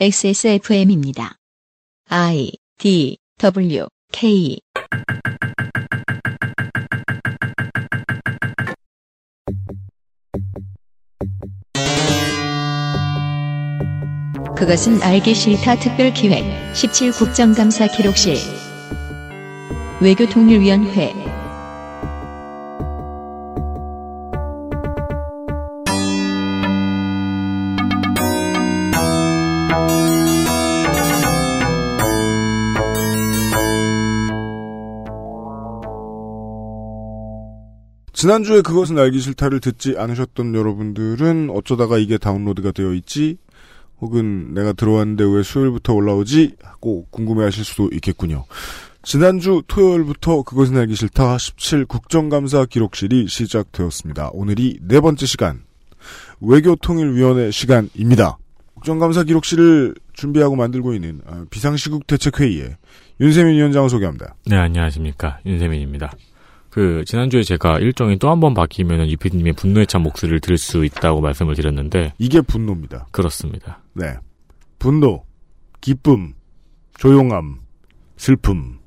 XSFM입니다. I D W K. 그것은 알기 싫다 특별 기획 17 국정감사 기록실. 외교통일위원회 지난주에 그것은 알기 싫다를 듣지 않으셨던 여러분들은 어쩌다가 이게 다운로드가 되어 있지? 혹은 내가 들어왔는데 왜 수요일부터 올라오지? 하고 궁금해하실 수도 있겠군요. 지난주 토요일부터 그것은 알기 싫다 17 국정감사 기록실이 시작되었습니다. 오늘이 네 번째 시간 외교통일위원회 시간입니다. 국정감사 기록실을 준비하고 만들고 있는 아, 비상시국 대책회의에 윤세민 위원장을 소개합니다. 네, 안녕하십니까. 윤세민입니다. 그, 지난주에 제가 일정이 또 한 번 바뀌면 이피디님의 분노에 찬 목소리를 들을 수 있다고 말씀을 드렸는데, 이게 분노입니다. 그렇습니다. 네. 분노, 기쁨, 조용함, 슬픔,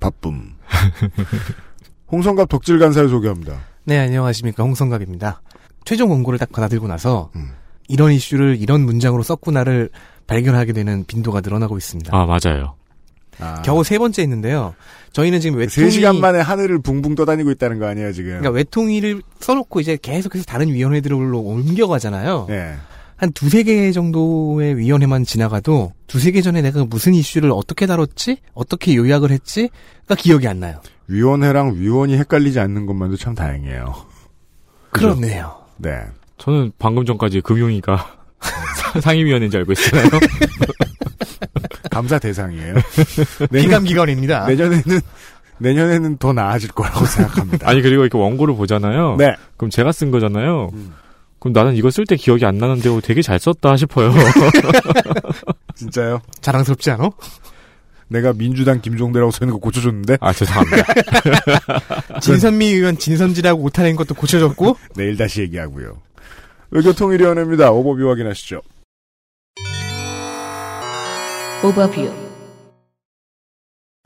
바쁨. 홍성갑 덕질 간사를 소개합니다. 네, 안녕하십니까. 홍성갑입니다. 최종 원고를 딱 받아들고 나서 음. 이런 이슈를 이런 문장으로 썼구나를 발견하게 되는 빈도가 늘어나고 있습니다. 아, 맞아요. 아, 겨우 세 번째 했는데요. 저희는 지금 외통위 3시간 만에 하늘을 붕붕 떠다니고 있다는 거 아니에요, 지금? 그러니까 외통위를 써놓고 이제 계속해서 다른 위원회들로 옮겨가잖아요. 네. 한 두세 개 정도의 위원회만 지나가도 두세 개 전에 내가 무슨 이슈를 어떻게 다뤘지? 어떻게 요약을 했지?가 기억이 안 나요. 위원회랑 위원이 헷갈리지 않는 것만도 참 다행이에요. 그렇네요. 네. 저는 방금 전까지 금융위가 상임위원회인 줄 알고 있어요. 감사 대상이에요. 내년, 기감기관입니다. 내년에는, 내년에는 더 나아질 거라고 생각합니다. 아니, 그리고 이렇게 원고를 보잖아요. 네. 그럼 제가 쓴 거잖아요. 음. 그럼 나는 이거 쓸 때 기억이 안 나는데 어, 되게 잘 썼다 싶어요. 진짜요? 자랑스럽지 않아? 내가 민주당 김종대라고 써있는 거 고쳐줬는데, 아, 죄송합니다. 진선미 의원 진선지라고 못하는 것도 고쳐졌고 내일 다시 얘기하고요. 외교통일위원회입니다. 오버뷰 확인하시죠. 오버뷰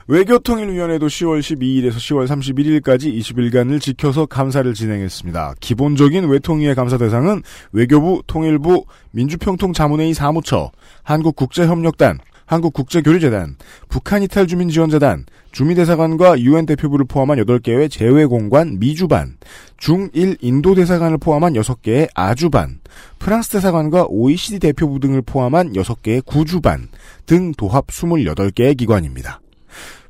외교통일위원회도 10월 12일에서 10월 31일까지 20일간을 지켜서 감사를 진행했습니다. 기본적인 외통위의 감사 대상은 외교부, 통일부, 민주평통자문회의 사무처, 한국국제협력단, 한국국제교류재단, 북한이탈주민지원재단, 주미대사관과 유엔 대표부를 포함한 8개의 재외공관 미주반, 중일 인도대사관을 포함한 6개의 아주반, 프랑스 대사관과 OECD 대표부 등을 포함한 6개의 구주반 등 도합 28개의 기관입니다.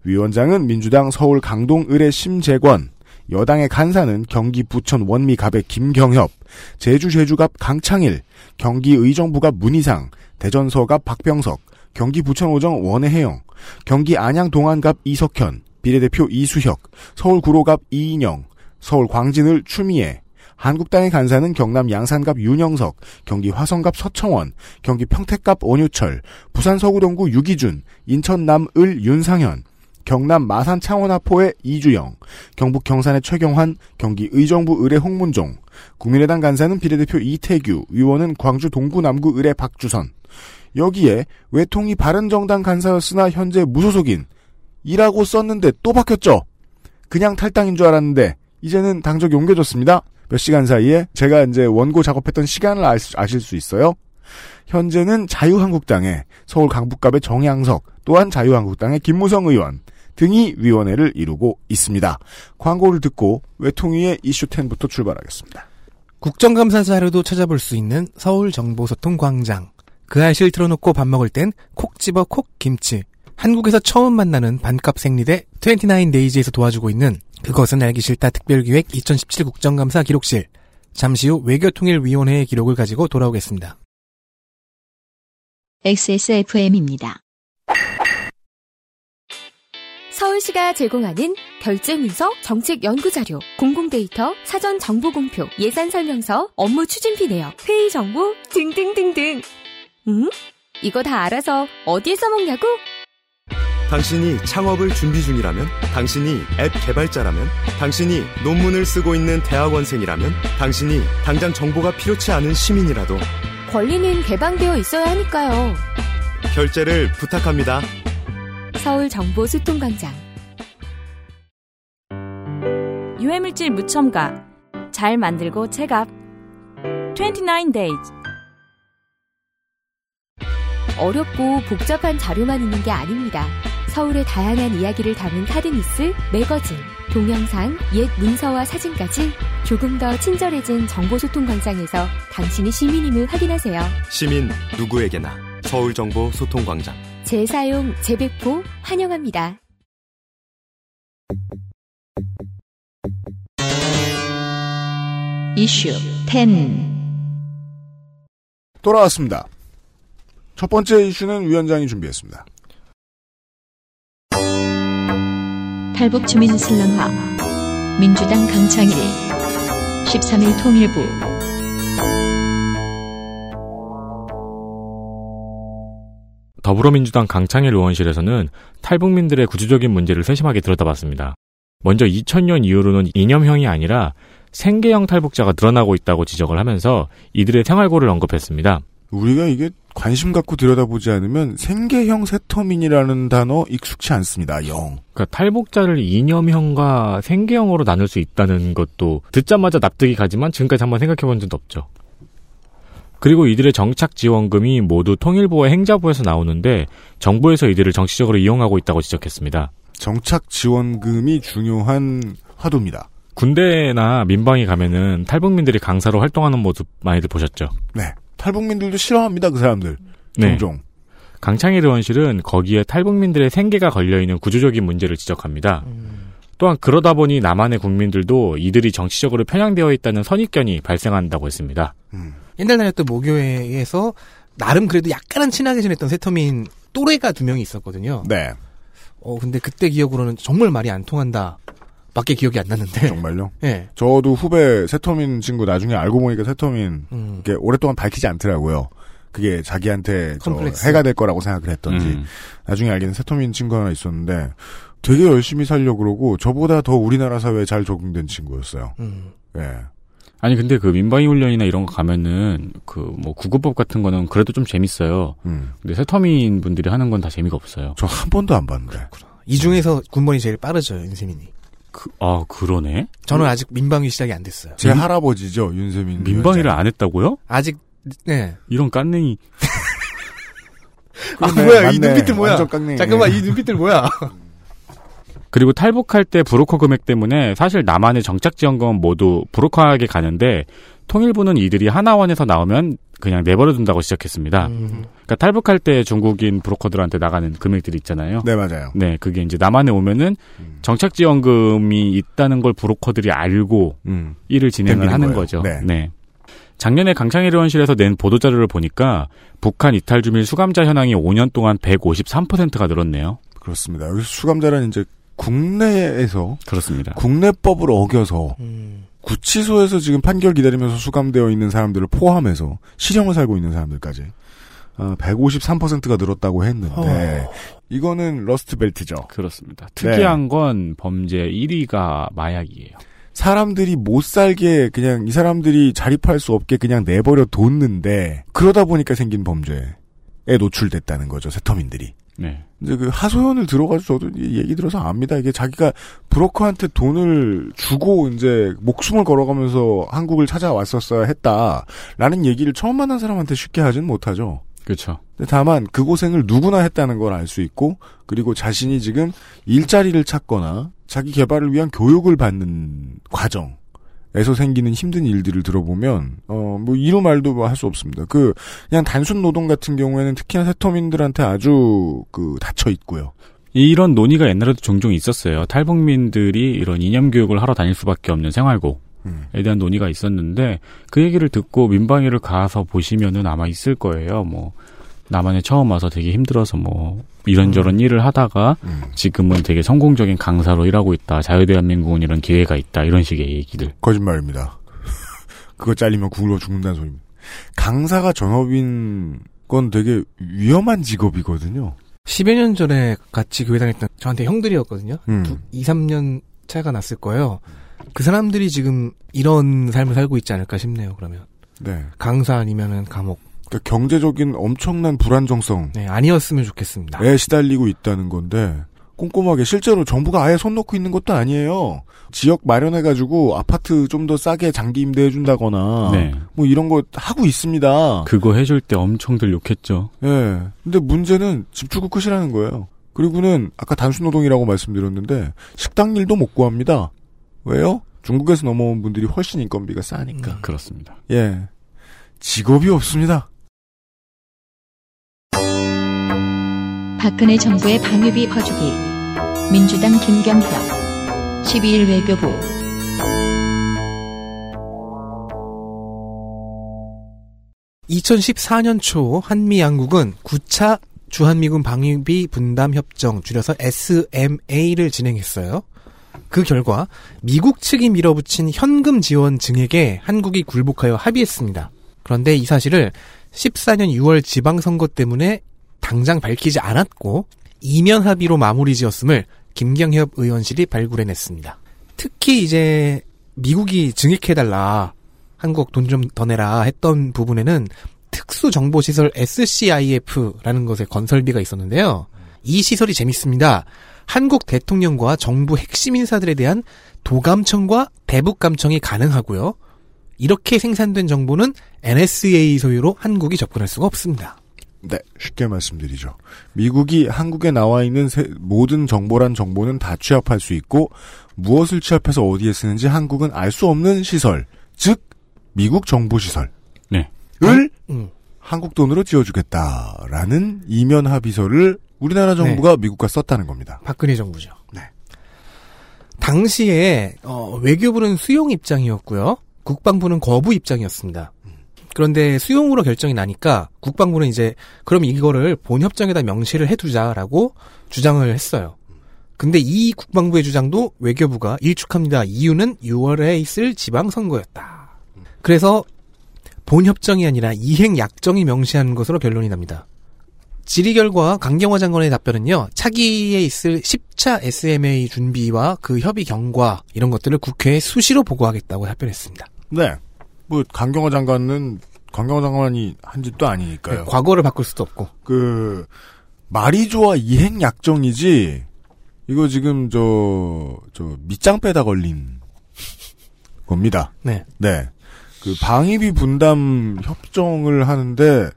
위원장은 민주당 서울 강동 의뢰 심재권, 여당의 간사는 경기 부천 원미갑의 김경협, 제주 제주갑 강창일, 경기 의정부갑 문희상, 대전 서갑 박병석, 경기 부천 오정 원혜영, 경기 안양 동안갑 이석현, 비례대표 이수혁, 서울 구로갑 이인영, 서울 광진을 추미애, 한국당의 간사는 경남 양산갑 윤영석, 경기 화성갑 서청원, 경기 평택갑 원유철, 부산 서구동구 유기준, 인천 남을 윤상현, 경남 마산 창원하포의 이주영, 경북 경산의 최경환, 경기 의정부 의뢰 홍문종, 국민의당 간사는 비례대표 이태규, 위원은 광주 동구 남구 의뢰 박주선. 여기에 외통이 바른정당 간사였으나 현재 무소속인 이라고 썼는데 또 바뀌었죠. 그냥 탈당인 줄 알았는데 이제는 당적이 옮겨졌습니다. 몇 시간 사이에 제가 이제 원고 작업했던 시간을 아실 수 있어요. 현재는 자유한국당의 서울 강북갑의 정양석 또한 자유한국당의 김무성 의원 등이 위원회를 이루고 있습니다. 광고를 듣고 외통위의 이슈 10부터 출발하겠습니다. 국정감사 자료도 찾아볼 수 있는 서울정보소통 광장. 그 알실 틀어놓고 밥 먹을 땐 콕 집어 콕 김치. 한국에서 처음 만나는 반값 생리대 29 데이지에서 도와주고 있는 그것은 알기 싫다 특별기획 2017 국정감사 기록실. 잠시 후 외교통일위원회의 기록을 가지고 돌아오겠습니다. XSFM입니다. 서울시가 제공하는 결제문서, 정책 연구자료, 공공데이터, 사전 정보 공표, 예산 설명서, 업무 추진비 내역, 회의 정보 등등등등. 응? 이거 다 알아서 어디에 써먹냐고? 당신이 창업을 준비 중이라면, 당신이 앱 개발자라면, 당신이 논문을 쓰고 있는 대학원생이라면, 당신이 당장 정보가 필요치 않은 시민이라도 권리는 개방되어 있어야 하니까요. 결제를 부탁합니다. 서울정보소통광장 유해물질 무첨가 잘 만들고 체갑 29 days 어렵고 복잡한 자료만 있는 게 아닙니다. 서울의 다양한 이야기를 담은 카드뉴스, 매거진, 동영상, 옛 문서와 사진까지 조금 더 친절해진 정보소통 광장에서 당신이 시민임을 확인하세요. 시민 누구에게나 서울정보소통광장. 재사용, 재배포 환영합니다. 이슈 10 돌아왔습니다. 첫 번째 이슈는 위원장이 준비했습니다. 탈북 주민 슬럼화 민주당 강창일 13일 통일부 더불어민주당 강창일 의원실에서는 탈북민들의 구조적인 문제를 세심하게 들여다봤습니다. 먼저 2000년 이후로는 이념형이 아니라 생계형 탈북자가 늘어나고 있다고 지적을 하면서 이들의 생활고를 언급했습니다. 우리가 이게 관심 갖고 들여다보지 않으면 생계형 세터민이라는 단어 익숙치 않습니다. 영. 그러니까 탈북자를 이념형과 생계형으로 나눌 수 있다는 것도 듣자마자 납득이 가지만 지금까지 한번 생각해 본 적도 없죠. 그리고 이들의 정착 지원금이 모두 통일부와 행자부에서 나오는데 정부에서 이들을 정치적으로 이용하고 있다고 지적했습니다. 정착 지원금이 중요한 화두입니다. 군대나 민방위 가면은 탈북민들이 강사로 활동하는 모습 많이들 보셨죠? 네. 탈북민들도 싫어합니다. 그 사람들. 네. 종종. 강창일 의원실은 거기에 탈북민들의 생계가 걸려있는 구조적인 문제를 지적합니다. 또한 그러다 보니 남한의 국민들도 이들이 정치적으로 편향되어 있다는 선입견이 발생한다고 했습니다. 음. 옛날 다녔던 모교회에서 나름 그래도 약간은 친하게 지냈던 세터민 또래가 두 명이 있었거든요. 네. 어 근데 그때 기억으로는 정말 말이 안 통한다. 밖에 기억이 안 났는데. 정말요? 예. 저도 후배 세터민 친구 나중에 알고 보니까 세터민 음. 이게 오랫동안 밝히지 않더라고요. 그게 자기한테 저 컴플렉스. 해가 될 거라고 생각을 했던지 음. 나중에 알기는 세터민 친구 하나 있었는데 되게 열심히 살려고 그러고 저보다 더 우리나라 사회에 잘 적응된 친구였어요. 음. 예. 아니 근데 그 민방위 훈련이나 이런 거 가면은 그 뭐 구급법 같은 거는 그래도 좀 재밌어요. 음. 근데 세터민 분들이 하는 건 다 재미가 없어요. 저 한 번도 안 봤는데. 이 중에서 군번이 제일 빠르죠, 윤세민이. 그, 아 그러네. 저는 아직 민방위 시작이 안 됐어요. 제 할아버지죠, 윤세민. 민방위를 위원장. 안 했다고요? 아직 네. 이런 깐냉이. 아 뭐야 이 맞네. 눈빛들 뭐야? 잠깐만 이 눈빛들 뭐야? 그리고 탈북할 때 브로커 금액 때문에 사실 남한의 정착 지원금은 모두 브로커에게 가는데 통일부는 이들이 하나원에서 나오면 그냥 내버려 둔다고 시작했습니다. 음. 그러니까 탈북할 때 중국인 브로커들한테 나가는 금액들이 있잖아요. 네, 맞아요. 네, 그게 이제 남한에 오면은 음. 정착 지원금이 있다는 걸 브로커들이 알고 음. 일을 진행을 하는 거예요. 거죠. 네. 작년에 강창일 의원실에서 낸 보도자료를 보니까 북한 이탈 주민 수감자 현황이 5년 동안 153%가 늘었네요. 그렇습니다. 여기서 수감자는 이제 국내에서 그렇습니다. 국내법을 어겨서 음. 구치소에서 지금 판결 기다리면서 수감되어 있는 사람들을 포함해서 실형을 살고 있는 사람들까지 어, 153%가 늘었다고 했는데 이거는 러스트 벨트죠. 그렇습니다. 네. 특이한 건 범죄 1위가 마약이에요. 사람들이 못 살게 그냥 이 사람들이 자립할 수 없게 그냥 내버려 뒀는데 그러다 보니까 생긴 범죄에 노출됐다는 거죠 세터민들이. 네. 이제 그 하소연을 들어가지고 저도 이 얘기 들어서 압니다. 이게 자기가 브로커한테 돈을 주고 이제 목숨을 걸어가면서 한국을 찾아왔었어야 했다라는 얘기를 처음 만난 사람한테 쉽게 하진 못하죠. 그렇죠. 다만 그 고생을 누구나 했다는 걸 알 수 있고 그리고 자신이 지금 일자리를 찾거나 자기 개발을 위한 교육을 받는 과정 에서 생기는 힘든 일들을 들어보면 어뭐 이루 말도 뭐 할 수 없습니다. 그 그냥 단순 노동 같은 경우에는 특히나 세터민들한테 아주 그 닫혀 있고요. 이런 논의가 옛날에도 종종 있었어요. 탈북민들이 이런 이념 교육을 하러 다닐 수밖에 없는 생활고 에 음. 대한 논의가 있었는데 그 얘기를 듣고 민방위를 가서 보시면은 아마 있을 거예요. 뭐 남한에 처음 와서 되게 힘들어서 뭐 이런저런 일을 하다가 음. 지금은 되게 성공적인 강사로 일하고 있다. 자유대한민국은 이런 기회가 있다. 이런 식의 얘기들. 거짓말입니다. 그거 잘리면 굶어 죽는다는 소리입니다. 강사가 전업인 건 되게 위험한 직업이거든요. 10여 년 전에 같이 교회 다녔던 저한테 형들이었거든요. 음. 두, 2, 3년 차가 났을 거예요. 그 사람들이 지금 이런 삶을 살고 있지 않을까 싶네요, 그러면. 네. 강사 아니면은 감옥. 그러니까 경제적인 엄청난 불안정성에 네, 아니었으면 좋겠습니다. 시달리고 있다는 건데 꼼꼼하게 실제로 정부가 아예 손 놓고 있는 것도 아니에요. 지역 마련해가지고 아파트 좀 더 싸게 장기 임대해준다거나 네. 뭐 이런 거 하고 있습니다. 그거 해줄 때 엄청들 욕했죠. 예. 근데 문제는 집 주고 끝이라는 거예요. 그리고는 아까 단순 노동이라고 말씀드렸는데 식당 일도 못 구합니다. 왜요? 중국에서 넘어온 분들이 훨씬 인건비가 싸니까. 그렇습니다. 예. 직업이 없습니다. 박근혜 정부의 방위비 퍼주기. 민주당 김경협. 12일 외교부. (2014년) 초 한미 양국은 9차 주한미군 방위비 분담 협정 줄여서 SMA를 진행했어요. 그 결과 미국 측이 밀어붙인 현금 지원 증액에 한국이 굴복하여 합의했습니다. 그런데 이 사실을 14년 6월 지방선거 때문에 당장 밝히지 않았고 이면 합의로 마무리 지었음을 김경협 의원실이 발굴해냈습니다. 특히 이제 미국이 증액해달라 한국 돈 좀 더 내라 했던 부분에는 특수정보시설 SCIF라는 것의 건설비가 있었는데요. 이 시설이 재밌습니다. 한국 대통령과 정부 핵심 인사들에 대한 도감청과 대북감청이 가능하고요. 이렇게 생산된 정보는 NSA 소유로 한국이 접근할 수가 없습니다. 네, 쉽게 말씀드리죠. 미국이 한국에 나와 있는 세- 모든 정보란 정보는 다 취합할 수 있고 무엇을 취합해서 어디에 쓰는지 한국은 알 수 없는 시설, 즉 미국 정보 시설. 네. 을 음. 한국 돈으로 지어주겠다라는 이면 합의서를 우리나라 정부가 미국과 썼다는 겁니다. 박근혜 정부죠. 네. 당시에 어, 외교부는 수용 입장이었고요. 국방부는 거부 입장이었습니다. 그런데 수용으로 결정이 나니까 국방부는 이제 그럼 이거를 본협정에다 명시를 해두자라고 주장을 했어요. 근데 이 국방부의 주장도 외교부가 일축합니다. 이유는 6월에 있을 지방선거였다. 그래서 본협정이 아니라 이행약정이 명시하는 것으로 변론이 납니다. 질의 결과 강경화 장관의 답변은요, 차기에 있을 10차 SMA 준비와 그 협의 경과, 이런 것들을 국회에 수시로 보고하겠다고 답변했습니다. 네. 뭐 강경화 장관은 강경화 장관이 한 짓도 아니니까요. 네, 과거를 바꿀 수도 없고. 그 말이 좋아 이행 약정이지 이거 지금 저 저 밑장 빼다 걸린 겁니다. 네. 네. 그 방위비 분담 협정을 하는데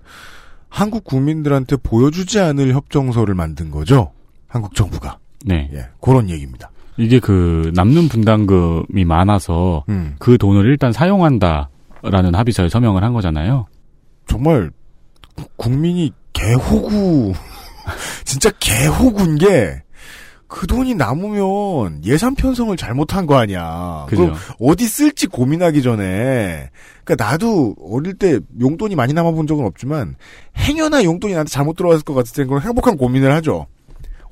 한국 국민들한테 보여주지 않을 협정서를 만든 거죠. 한국 정부가. 네. 예. 그런 얘기입니다. 이게 그 남는 분담금이 많아서 음. 그 돈을 일단 사용한다라는 합의서에 서명을 한 거잖아요. 정말 구- 국민이 개호구 진짜 개호구인 게 그 돈이 남으면 예산 편성을 잘못한 거 아니야. 그죠. 그럼 어디 쓸지 고민하기 전에 그러니까 나도 어릴 때 용돈이 많이 남아본 적은 없지만 행여나 용돈이 나한테 잘못 들어왔을 것 같을 때 그런 행복한 고민을 하죠.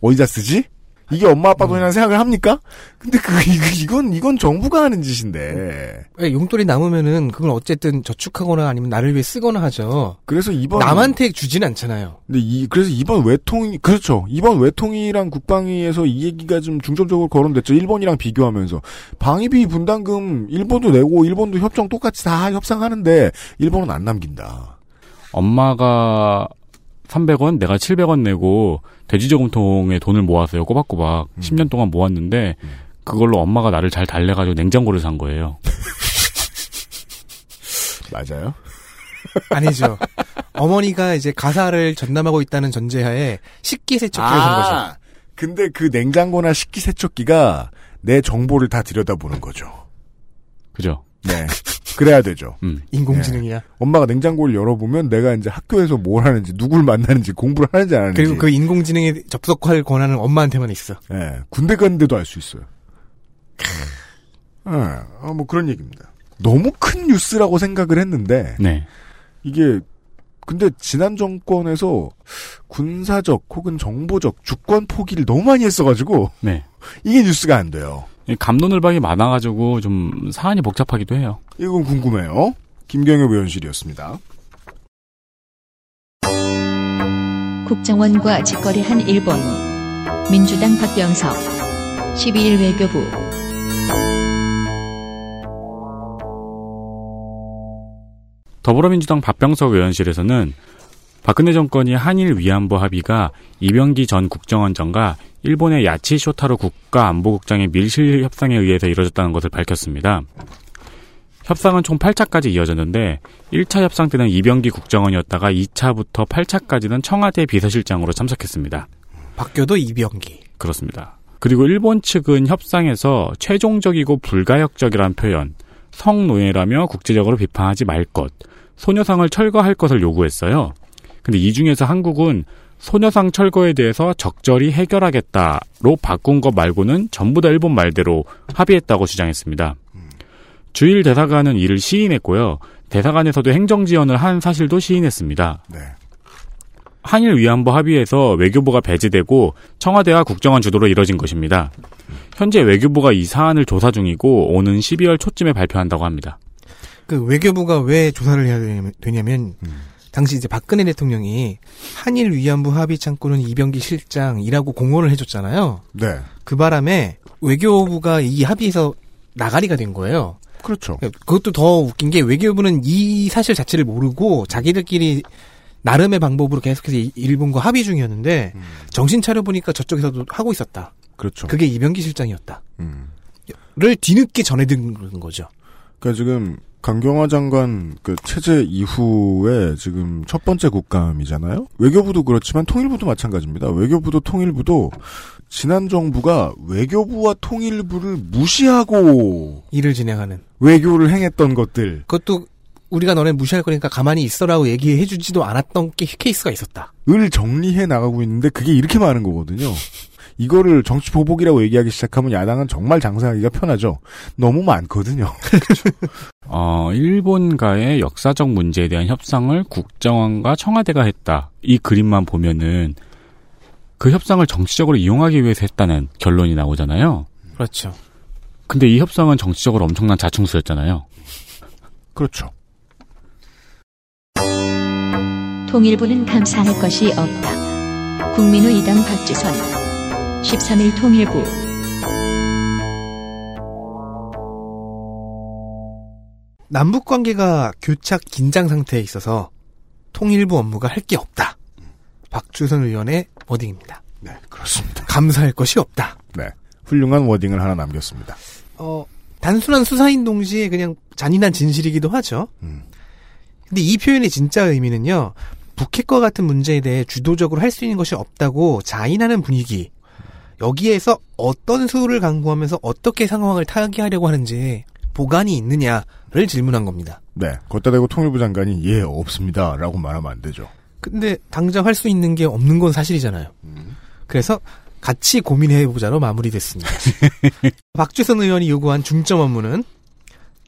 어디다 쓰지? 이게 엄마 아빠 돈이라는 생각을 합니까? 근데 그 이거- 이건 이건 정부가 하는 짓인데. 예, 용돈이 남으면은 그걸 어쨌든 저축하거나 아니면 나를 위해 쓰거나 하죠. 그래서 이번 남한테 주진 않잖아요. 근데 이 그래서 이번 외통이 그렇죠. 이번 외통이랑 국방위에서 이 얘기가 좀 중점적으로 거론됐죠. 일본이랑 비교하면서 방위비 분담금 일본도 내고 일본도 협정 똑같이 다 협상하는데 일본은 안 남긴다. 엄마가 300원, 내가 700원 내고 돼지저금통에 돈을 모았어요. 꼬박꼬박. 음. 10년 동안 모았는데 그걸로 엄마가 나를 잘 달래가지고 냉장고를 산 거예요. 맞아요? 아니죠. 어머니가 이제 가사를 전담하고 있다는 전제하에 식기세척기를 산 거죠. 근데 그 냉장고나 식기세척기가 내 정보를 다 들여다보는 거죠. 그죠? 네. 그래야 되죠. 음. 인공지능이야. 엄마가 냉장고를 열어보면 내가 이제 학교에서 뭘 하는지, 누굴 만나는지, 공부를 하는지 안 하는지. 그리고 그 인공지능에 접속할 권한은 엄마한테만 있어. 예, 군대 갔는데도 알 수 있어요. 예, 아, 뭐 그런 얘기입니다. 너무 큰 뉴스라고 생각을 했는데, 네. 이게, 근데 지난 정권에서 군사적 혹은 정보적 주권 포기를 너무 많이 했어가지고, 네. 이게 뉴스가 안 돼요. 이 감론을박이 많아가지고 좀 사안이 복잡하기도 해요. 이건 궁금해요. 김경엽 의원실이었습니다. 국정원과 직거래한 일본. 민주당 박병석. 12일 외교부. 더불어민주당 박병석 의원실에서는 박근혜 정권이 한일 위안부 합의가 이병기 전 국정원장과 일본의 야치 쇼타로 국가안보국장의 밀실 협상에 의해서 이뤄졌다는 것을 밝혔습니다. 협상은 총 8차까지 이어졌는데 1차 협상 때는 이병기 국정원이었다가 2차부터 8차까지는 청와대 비서실장으로 참석했습니다. 바뀌어도 이병기. 그렇습니다. 그리고 일본 측은 협상에서 최종적이고 불가역적이라는 표현, 성노예라며 국제적으로 비판하지 말 것, 소녀상을 철거할 것을 요구했어요. 근데 이 중에서 한국은 소녀상 철거에 대해서 적절히 해결하겠다로 바꾼 것 말고는 전부 다 일본 말대로 합의했다고 주장했습니다. 주일 대사관은 이를 시인했고요. 대사관에서도 행정 지원을 한 사실도 시인했습니다. 네. 한일 위안부 합의에서 외교부가 배제되고 청와대와 국정원 주도로 이뤄진 것입니다. 현재 외교부가 이 사안을 조사 중이고 오는 12월 초쯤에 발표한다고 합니다. 그 외교부가 왜 조사를 해야 되냐면- 되냐면 당시 이제 박근혜 대통령이 한일 위안부 합의 창구는 이병기 실장이라고 공언을 해줬잖아요. 네. 그 바람에 외교부가 이 합의에서 나가리가 된 거예요. 그렇죠. 그것도 더 웃긴 게 외교부는 이 사실 자체를 모르고 자기들끼리 나름의 방법으로 계속해서 이- 일본과 합의 중이었는데 정신 차려 보니까 저쪽에서도 하고 있었다. 그렇죠. 그게 이병기 실장이었다. 음. 를 뒤늦게 전해 든 거죠. 그러니까 지금 강경화 장관 그 체제 이후에 지금 첫 번째 국감이잖아요. 외교부도 그렇지만 통일부도 마찬가지입니다. 외교부도 통일부도 지난 정부가 외교부와 통일부를 무시하고 일을 진행하는. 외교를 행했던 것들 그것도 우리가 너네 무시할 거니까 가만히 있어라고 얘기해 주지도 않았던 게 케이스가 있었다. 을 정리해 나가고 있는데 그게 이렇게 많은 거거든요. 이거를 정치 보복이라고 얘기하기 시작하면 야당은 정말 장사하기가 편하죠. 너무 많거든요. 어, 일본과의 역사적 문제에 대한 협상을 국정원과 청와대가 했다. 이 그림만 보면은 그 협상을 정치적으로 이용하기 위해서 했다는 결론이 나오잖아요. 그렇죠. 근데 이 협상은 정치적으로 엄청난 자충수였잖아요. 그렇죠. 통일부는 감사할 것이 없다. 국민의 이당 박지선 13일 통일부 남북 관계가 교착 긴장 상태에 있어서 통일부 업무가 할 게 없다. 박주선 의원의 워딩입니다. 네, 그렇습니다. 감사할 것이 없다. 네. 훌륭한 워딩을 하나 남겼습니다. 어, 단순한 수사인 동시에 그냥 잔인한 진실이기도 하죠. 음. 근데 이 표현의 진짜 의미는요, 북핵과 같은 문제에 대해 주도적으로 할 수 있는 것이 없다고 자인하는 분위기. 여기에서 어떤 수를 강구하면서 어떻게 상황을 타개하려고 하는지 보관이 있느냐를 질문한 겁니다. 네. 걷다 대고 통일부 장관이 예, 없습니다. 라고 말하면 안 되죠. 근데 당장 할 수 있는 게 없는 건 사실이잖아요. 그래서 같이 고민해보자로 마무리됐습니다. 박주선 의원이 요구한 중점 업무는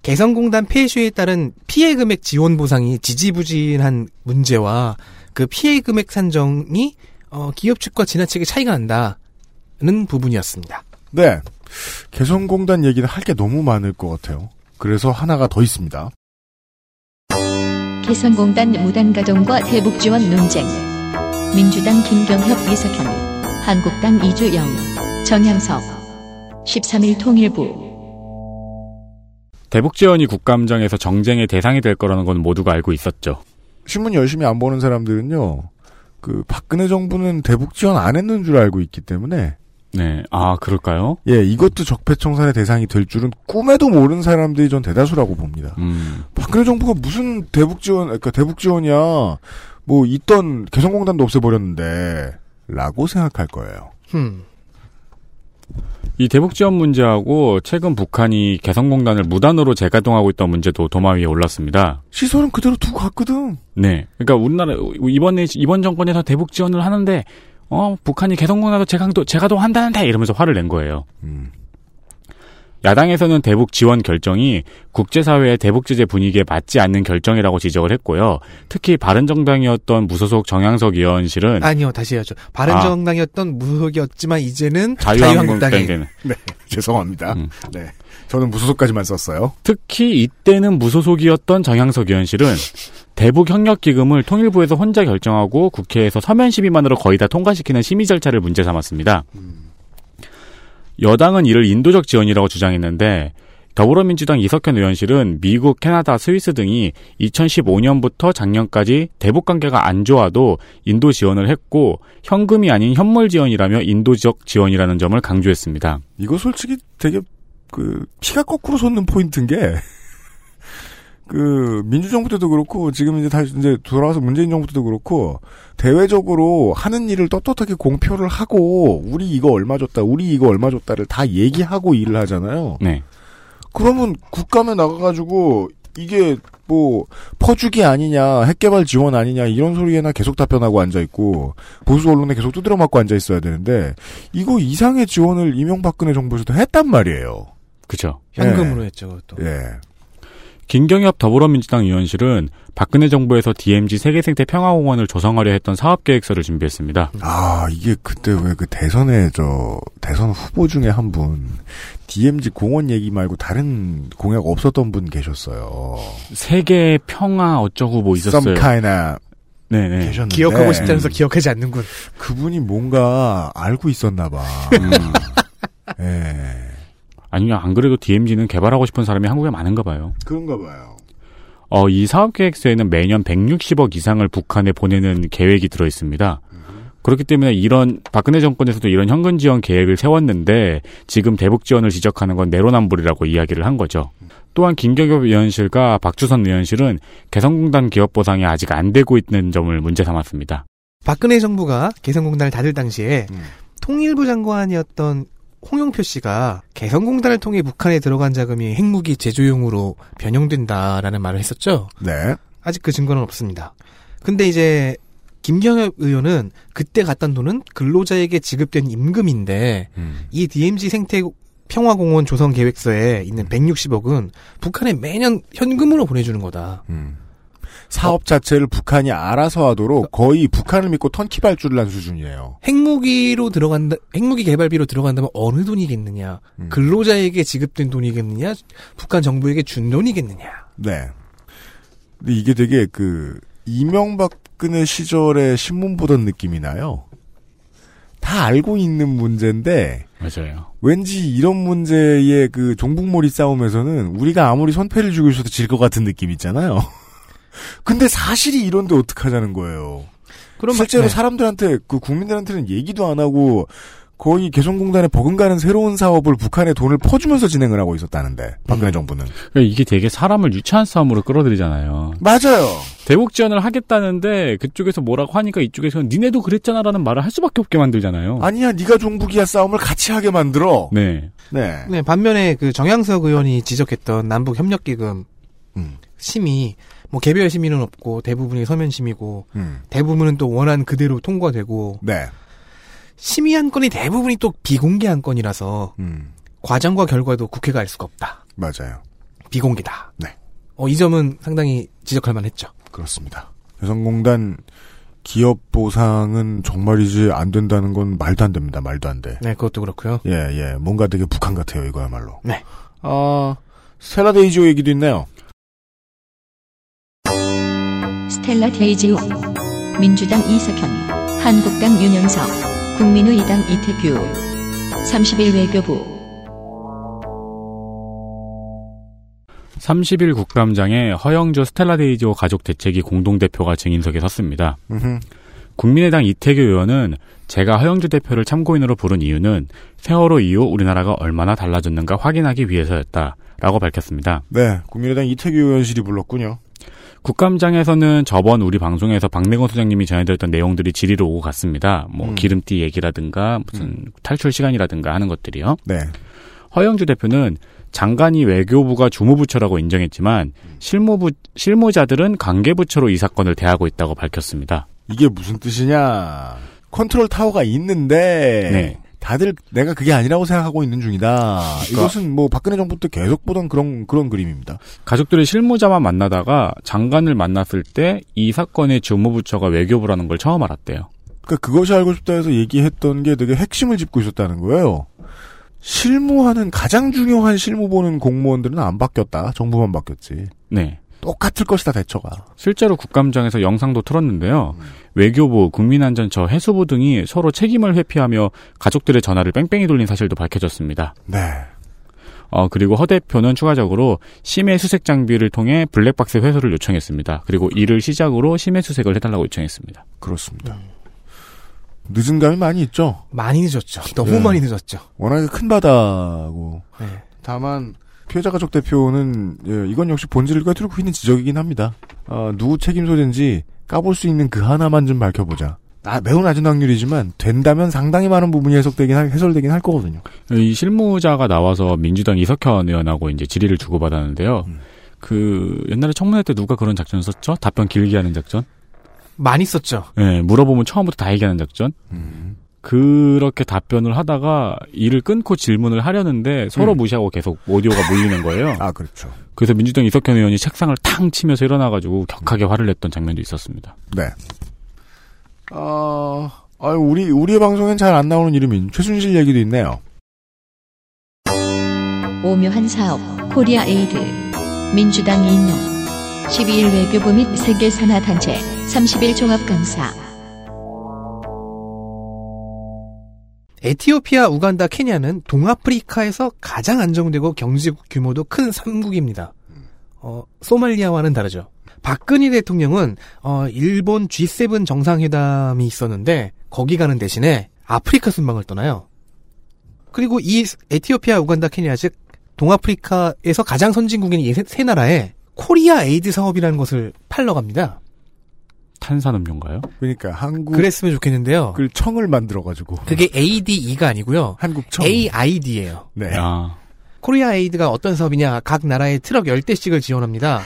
개성공단 폐쇄에 따른 피해 금액 지원 보상이 지지부진한 문제와 그 피해 금액 산정이 어, 기업 측과 지나치게 차이가 난다 는 부분이었습니다. 네. 개성공단 얘기는 할 게 너무 많을 것 같아요. 그래서 하나가 더 있습니다. 개성공단 무단가동과 대북지원 논쟁 민주당 김경협 이석현 한국당 이주영 정향석 13일 통일부 대북지원이 국감장에서 정쟁의 대상이 될 거라는 건 모두가 알고 있었죠. 신문 열심히 안 보는 사람들은요. 그 박근혜 정부는 대북 지원 안 했는 줄 알고 있기 때문에 네. 아, 그럴까요? 예, 이것도 적폐청산의 대상이 될 줄은 꿈에도 모르는 사람들이 전 대다수라고 봅니다. 음. 박근혜 정부가 무슨 대북 지원, 그러니까 대북 지원이야. 뭐 있던 개성공단도 없애버렸는데 라고 생각할 거예요. 음. 이 대북 지원 문제하고 최근 북한이 개성공단을 무단으로 재가동하고 있던 문제도 도마 위에 올랐습니다. 시설은 그대로 두고 갔거든. 네. 그러니까 우리나라 이번에 이번 정권에서 대북 지원을 하는데 어 북한이 개성공단도 재강도 재가동한다는데 이러면서 화를 낸 거예요. 음. 야당에서는 대북 지원 결정이 국제사회의 대북 제재 분위기에 맞지 않는 결정이라고 지적을 했고요. 특히 바른정당이었던 무소속 정양석 의원실은 아니요, 다시 해야죠. 바른정당이었던 무소속이었지만 이제는 자유한국당이. 네, 죄송합니다. 음. 네, 저는 무소속까지만 썼어요. 특히 이때는 무소속이었던 정양석 의원실은 대북 협력 기금을 통일부에서 혼자 결정하고 국회에서 서면 심의만으로 거의 다 통과시키는 심의 절차를 문제 삼았습니다. 여당은 이를 인도적 지원이라고 주장했는데 더불어민주당 이석현 의원실은 미국, 캐나다, 스위스 등이 2015년부터 작년까지 대북 관계가 안 좋아도 인도 지원을 했고 현금이 아닌 현물 지원이라며 인도적 지원이라는 점을 강조했습니다. 이거 솔직히 되게 그 피가 거꾸로 솟는 포인트인 게. 그 민주정부 때도 그렇고 지금 이제 다시 이제 돌아와서 문재인 정부 때도 그렇고 대외적으로 하는 일을 떳떳하게 공표를 하고 우리 이거 얼마 줬다 우리 이거 얼마 줬다를 다 얘기하고 일을 하잖아요. 네. 그러면 국감에 나가가지고 이게 뭐 퍼주기 아니냐 핵개발 지원 아니냐 이런 소리에나 계속 답변하고 앉아 있고 보수 언론에 계속 두드려 맞고 앉아 있어야 되는데 이거 이상의 지원을 이명박근혜 정부에서도 했단 말이에요. 그죠. 현금으로 했죠, 그것도. 예. 김경엽 더불어민주당 의원실은 박근혜 정부에서 DMZ 세계생태 평화공원을 조성하려 했던 사업계획서를 준비했습니다. 아 이게 그때 왜 그 대선에 저 대선 후보 중에 한 분 DMZ 공원 얘기 말고 다른 공약 없었던 분 계셨어요. 세계 평화 어쩌고 뭐 있었어요. Some kinda 네네. 계셨는데 기억하고 싶다면서 기억하지 않는군. 그분이 뭔가 알고 있었나 봐. 음. 예. 아니요, 안 그래도 DMZ는 개발하고 싶은 사람이 한국에 많은가 봐요. 그런가 봐요. 어, 이 사업 계획서에는 매년 160억 이상을 북한에 보내는 계획이 들어 있습니다. 그렇기 때문에 이런 박근혜 정권에서도 이런 현금 지원 계획을 세웠는데 지금 대북 지원을 지적하는 건 내로남불이라고 이야기를 한 거죠. 또한 김경엽 의원실과 박주선 의원실은 개성공단 기업 보상이 아직 안 되고 있는 점을 문제 삼았습니다. 박근혜 정부가 개성공단을 닫을 당시에 음. 통일부 장관이었던 홍영표 씨가 개성공단을 통해 북한에 들어간 자금이 핵무기 제조용으로 변형된다라는 말을 했었죠. 네. 아직 그 증거는 없습니다. 근데 이제 김경엽 의원은 그때 갔던 돈은 근로자에게 지급된 임금인데 음. 이 DMZ 생태 평화공원 조성 계획서에 있는 160억은 북한에 매년 현금으로 보내주는 거다. 음. 사업 자체를 북한이 알아서 하도록 거의 북한을 믿고 턴키 발주를 한 수준이에요. 핵무기로 들어간다, 핵무기 개발비로 들어간다면 어느 돈이겠느냐? 음. 근로자에게 지급된 돈이겠느냐? 북한 정부에게 준 돈이겠느냐? 네. 근데 이게 되게 그 이명박근혜 시절에 신문 보던 느낌이 나요. 다 알고 있는 문제인데 맞아요. 왠지 이런 문제의 그 종북몰이 싸움에서는 우리가 아무리 손패를 쥐고 있어도 질 것 같은 느낌 있잖아요. 근데 사실이 이런데 어떡하자는 거예요. 그럼 실제로 네. 사람들한테 그 국민들한테는 얘기도 안 하고 거의 개성공단에 버금가는 새로운 사업을 북한에 돈을 퍼주면서 진행을 하고 있었다는데 박근혜 음. 정부는 그러니까 이게 되게 사람을 유치한 싸움으로 끌어들이잖아요. 맞아요. 대북 지원을 하겠다는데 그쪽에서 뭐라고 하니까 이쪽에서는 니네도 그랬잖아라는 말을 할 수밖에 없게 만들잖아요. 아니야 네가 종북이야 싸움을 같이 하게 만들어. 네. 네. 네, 반면에 그 정양석 의원이 지적했던 남북 협력 기금 음. 심의 뭐 개별 심의는 없고 대부분이 서면 심의고 음. 대부분은 또 원안 그대로 통과되고 네. 심의 한 건이 대부분이 또 비공개 한 건이라서 음. 과정과 결과도 국회가 알 수가 없다. 맞아요. 비공개다. 네. 어, 이 점은 상당히 지적할 만했죠. 그렇습니다. 개성공단 기업 보상은 정말이지 안 된다는 건 말도 안 됩니다. 말도 안 돼. 네, 그것도 그렇고요. 예, 예. 뭔가 되게 북한 같아요, 이거야말로. 네. 아, 스텔라데이지오 얘기도 있네요. 스텔라 데이지호 민주당 이석현 한국당 윤영석 국민의당 이태규 30일 외교부 30일 국감장에 허영주 스텔라데이지호 가족 대책위 공동대표가 증인석에 섰습니다. 음흠. 국민의당 이태규 의원은 제가 허영주 대표를 참고인으로 부른 이유는 세월호 이후 우리나라가 얼마나 달라졌는가 확인하기 위해서였다 라고 밝혔습니다. 네, 국민의당 이태규 의원실이 불렀군요. 국감장에서는 저번 우리 방송에서 박내건 소장님이 전해드렸던 내용들이 질의로 오고 갔습니다. 뭐 음. 기름띠 얘기라든가 무슨 탈출 시간이라든가 하는 것들이요. 네. 허영주 대표는 장관이 외교부가 주무부처라고 인정했지만 실무부 실무자들은 관계부처로 이 사건을 대하고 있다고 밝혔습니다. 이게 무슨 뜻이냐. 컨트롤 타워가 있는데, 네. 다들 내가 그게 아니라고 생각하고 있는 중이다. 이것은 뭐 박근혜 정부 때 계속 보던 그런, 그런 그림입니다. 가족들이 실무자만 만나다가 장관을 만났을 때 이 사건의 주무부처가 외교부라는 걸 처음 알았대요. 그러니까 그것이 알고 싶다 해서 얘기했던 게 되게 핵심을 짚고 있었다는 거예요. 실무하는 가장 중요한 실무 보는 공무원들은 안 바뀌었다. 정부만 바뀌었지. 네. 똑같을 것이다 대처가. 실제로 국감장에서 영상도 틀었는데요. 외교부, 국민안전처, 해수부 등이 서로 책임을 회피하며 가족들의 전화를 뺑뺑이 돌린 사실도 밝혀졌습니다. 네. 어, 그리고 허 대표는 추가적으로 심해 수색 장비를 통해 블랙박스 회수를 요청했습니다. 그리고 이를 시작으로 심해 수색을 해달라고 요청했습니다. 그렇습니다. 늦은 감이 많이 있죠. 많이 늦었죠. 너무 네. 많이 늦었죠. 워낙에 큰 바다고. 네. 다만 피해자 가족 대표는 예, 이건 역시 본질을 꿰뚫고 있는 지적이긴 합니다. 어, 누구 책임 소재인지 까볼 수 있는 그 하나만 좀 밝혀보자. 아, 매우 낮은 확률이지만 된다면 상당히 많은 부분이 해석되긴 할- 해설되긴 할 거거든요. 이 실무자가 나와서 민주당 이석현 의원하고 이제 질의를 주고받았는데요. 그 옛날에 청문회 때 누가 그런 작전 썼죠? 답변 길게 하는 작전? 많이 썼죠. 예, 물어보면 처음부터 다 얘기하는 작전? 그렇게 답변을 하다가 이를 끊고 질문을 하려는데 서로 음. 무시하고 계속 오디오가 몰리는 거예요. 아, 그렇죠. 그래서 민주당 이석현 의원이 책상을 탕 치면서 일어나가지고 격하게 화를 냈던 장면도 있었습니다. 네. 어, 아, 우리, 우리의 방송엔 잘 안 나오는 이름인 최순실 얘기도 있네요. 오묘한 사업 코리아 에이드 민주당 이인영 12일 외교부 및 세 개 산하 단체 30일 종합 감사 에티오피아, 우간다, 케냐는 동아프리카에서 가장 안정되고 경제 규모도 큰 3국입니다. 어, 소말리아와는 다르죠. 박근혜 대통령은 어, 일본 G7 정상회담이 있었는데 거기 가는 대신에 아프리카 순방을 떠나요. 그리고 이 에티오피아, 우간다, 케냐 즉 동아프리카에서 가장 선진국인 이 세 나라에 코리아 에이드 사업이라는 것을 팔러 갑니다. 탄산음료인가요? 그러니까 한국 그랬으면 좋겠는데요. 그 청을 만들어 가지고 그게 ADE가 아니고요. 한국청 AID예요. 네. 아, 코리아 에이드가 어떤 사업이냐? 각 나라에 트럭 10대씩을 지원합니다.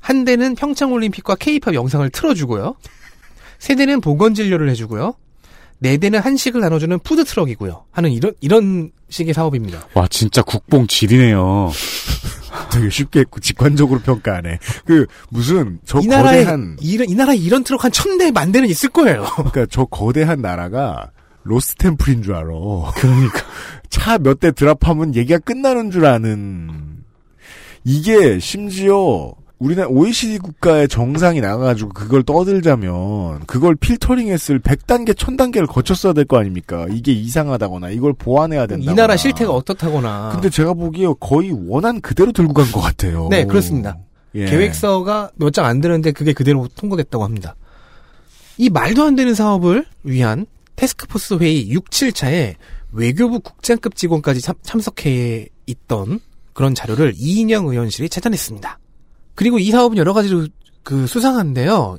한 대는 평창 올림픽과 케이팝 영상을 틀어 주고요. 세 대는 보건 진료를 해 주고요. 네 대는 한식을 나눠 주는 푸드 트럭이고요. 하는 이런, 이런 식의 사업입니다. 와 진짜 국뽕 질이네요. 되게 쉽게 직관적으로 평가하네. 그 무슨 저이 나라에, 거대한 이런, 이 나라에 이런 트럭 한 천 대 만 대는 있을 거예요. 그러니까 저 거대한 나라가 로스 템플인 줄 알아. 그러니까 차 몇 대 드랍하면 얘기가 끝나는 줄 아는 이게 심지어 우리나라 OECD 국가의 정상이 나가가지고 그걸 떠들자면 그걸 필터링했을 100단계, 1000단계를 거쳤어야 될 거 아닙니까? 이게 이상하다거나 이걸 보완해야 이 된다거나. 나라 실태가 어떻다거나. 근데 제가 보기에 거의 원한 그대로 들고 간 것 같아요. 네, 그렇습니다. 예. 계획서가 몇 장 안 되는데 그게 그대로 통과됐다고 합니다. 이 말도 안 되는 사업을 위한 테스크포스 회의 6, 7차에 외교부 국장급 직원까지 참, 참석해 있던 그런 자료를 이인영 의원실이 찾아냈습니다. 그리고 이 사업은 여러 가지로 그 수상한데요.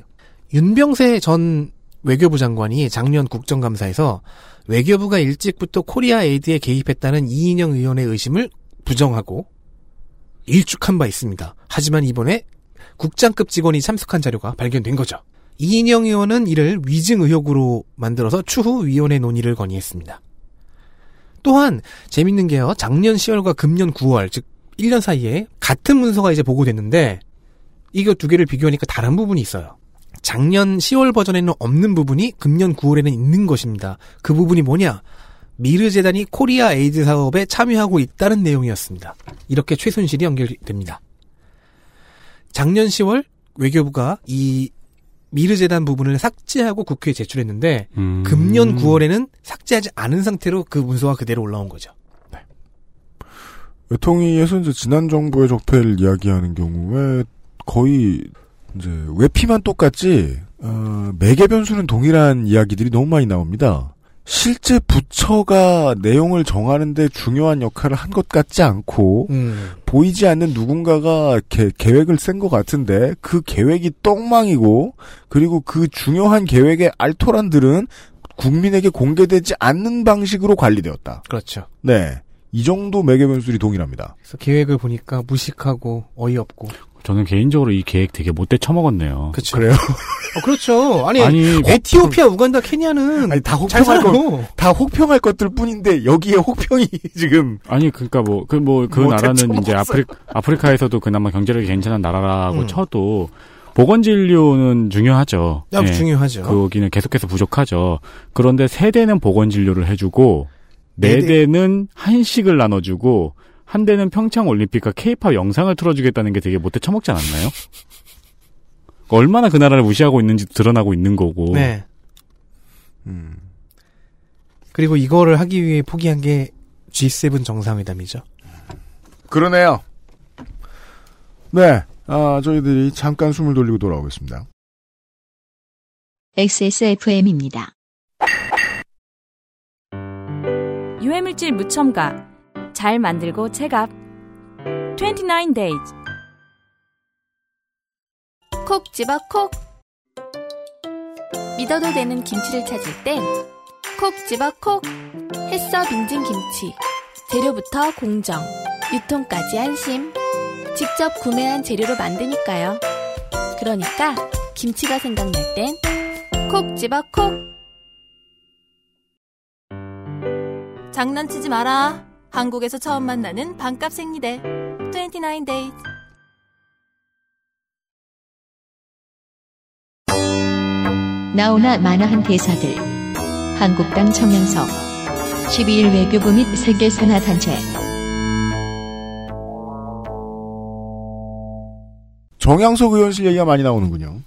윤병세 전 외교부 장관이 작년 국정감사에서 외교부가 일찍부터 코리아 에이드에 개입했다는 이인영 의원의 의심을 부정하고 일축한 바 있습니다. 하지만 이번에 국장급 직원이 참석한 자료가 발견된 거죠. 이인영 의원은 이를 위증 의혹으로 만들어서 추후 위원회 논의를 건의했습니다. 또한 재밌는 게요. 작년 10월과 금년 9월, 즉 1년 사이에 같은 문서가 이제 보고됐는데 이거 두 개를 비교하니까 다른 부분이 있어요. 작년 10월 버전에는 없는 부분이 금년 9월에는 있는 것입니다. 그 부분이 뭐냐? 미르 재단이 코리아 에이드 사업에 참여하고 있다는 내용이었습니다. 이렇게 최순실이 연결됩니다. 작년 10월 외교부가 이 미르 재단 부분을 삭제하고 국회에 제출했는데 음. 금년 9월에는 삭제하지 않은 상태로 그 문서가 그대로 올라온 거죠. 외통위에서 이제 지난 정부의 적폐를 이야기하는 경우에 거의 이제 외피만 똑같지 어, 매개 변수는 동일한 이야기들이 너무 많이 나옵니다. 실제 부처가 내용을 정하는데 중요한 역할을 한 것 같지 않고 음. 보이지 않는 누군가가 개- 계획을 센 것 같은데 그 계획이 똥망이고 그리고 그 중요한 계획의 알토란들은 국민에게 공개되지 않는 방식으로 관리되었다. 그렇죠. 네. 이 정도 매개 변수들이 동일합니다. 그래서 계획을 보니까 무식하고 어이없고. 저는 개인적으로 이 계획 되게 못돼 처먹었네요. 그렇죠. 그래요? 어, 그렇죠. 아니, 아니, 에티오피아, 우간다, 케냐는 아니, 다잘 혹평할. 거, 다 혹평할 것들 뿐인데, 여기에 혹평이 지금, 아니 그러니까 뭐 그 뭐그뭐 나라는 대처 이제. 아프리 아프리카에서도 그나마 경제력이 괜찮은 나라라고 음. 쳐도 보건 진료는 중요하죠. 야, 예. 중요하죠. 거기는 계속해서 부족하죠. 그런데 세 대는 보건 진료를 해주고 네네 대- 대는 한식을 나눠주고 한 대는 평창 올림픽과 케이팝 영상을 틀어주겠다는 게 되게 못돼 처먹지 않았나요? 얼마나 그 나라를 무시하고 있는지 드러나고 있는 거고. 네. 음, 그리고 이거를 하기 위해 포기한 게 G7 정상회담이죠. 그러네요. 네, 아, 저희들이 잠깐 숨을 돌리고 돌아오겠습니다. XSFM입니다. 유해물질 무첨가. 잘 만들고 체갑 29 days. 콕 집어 콕. 믿어도 되는 김치를 찾을 땐 콕 집어 콕. 햇서 빙진 김치. 재료부터 공정 유통까지 안심. 직접 구매한 재료로 만드니까요. 그러니까 김치가 생각날 땐 콕 집어 콕 장난치지 마라. 한국에서 처음 만나는 반값 생리대. 29 days 나오나 마나한 대사들. 한국당 청양석 12일 외교부 및 세계선화단체. 정양석 의원실 얘기가 많이 나오는군요.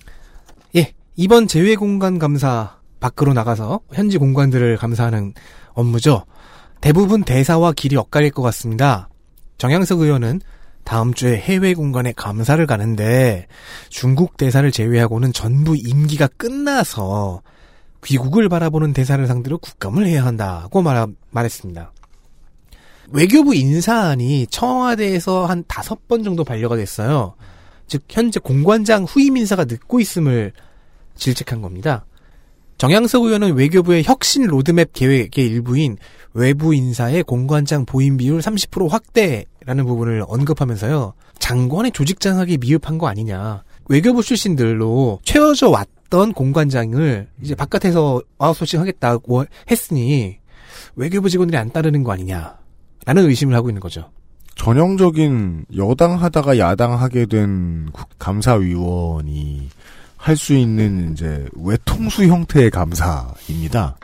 예, 이번 재외공간 감사 밖으로 나가서 현지 공간들을 감사하는 업무죠. 대부분 대사와 길이 엇갈릴 것 같습니다. 정양석 의원은 다음 주에 해외 공간에 감사를 가는데 중국 대사를 제외하고는 전부 임기가 끝나서 귀국을 바라보는 대사를 상대로 국감을 해야 한다고 말, 말했습니다. 외교부 인사안이 청와대에서 한 다섯 번 정도 반려가 됐어요. 즉 현재 공관장 후임 인사가 늦고 있음을 질책한 겁니다. 정양석 의원은 외교부의 혁신 로드맵 계획의 일부인 외부 인사의 공관장 보임 비율 30% 확대라는 부분을 언급하면서요. 장관의 조직 장악이 미흡한 거 아니냐. 외교부 출신들로 채워져 왔던 공관장을 이제 바깥에서 아웃소싱 하겠다고 했으니 외교부 직원들이 안 따르는 거 아니냐. 라는 의심을 하고 있는 거죠. 전형적인 여당 하다가 야당 하게 된 국- 감사위원이 할 수 있는 이제 외통수 형태의 감사입니다.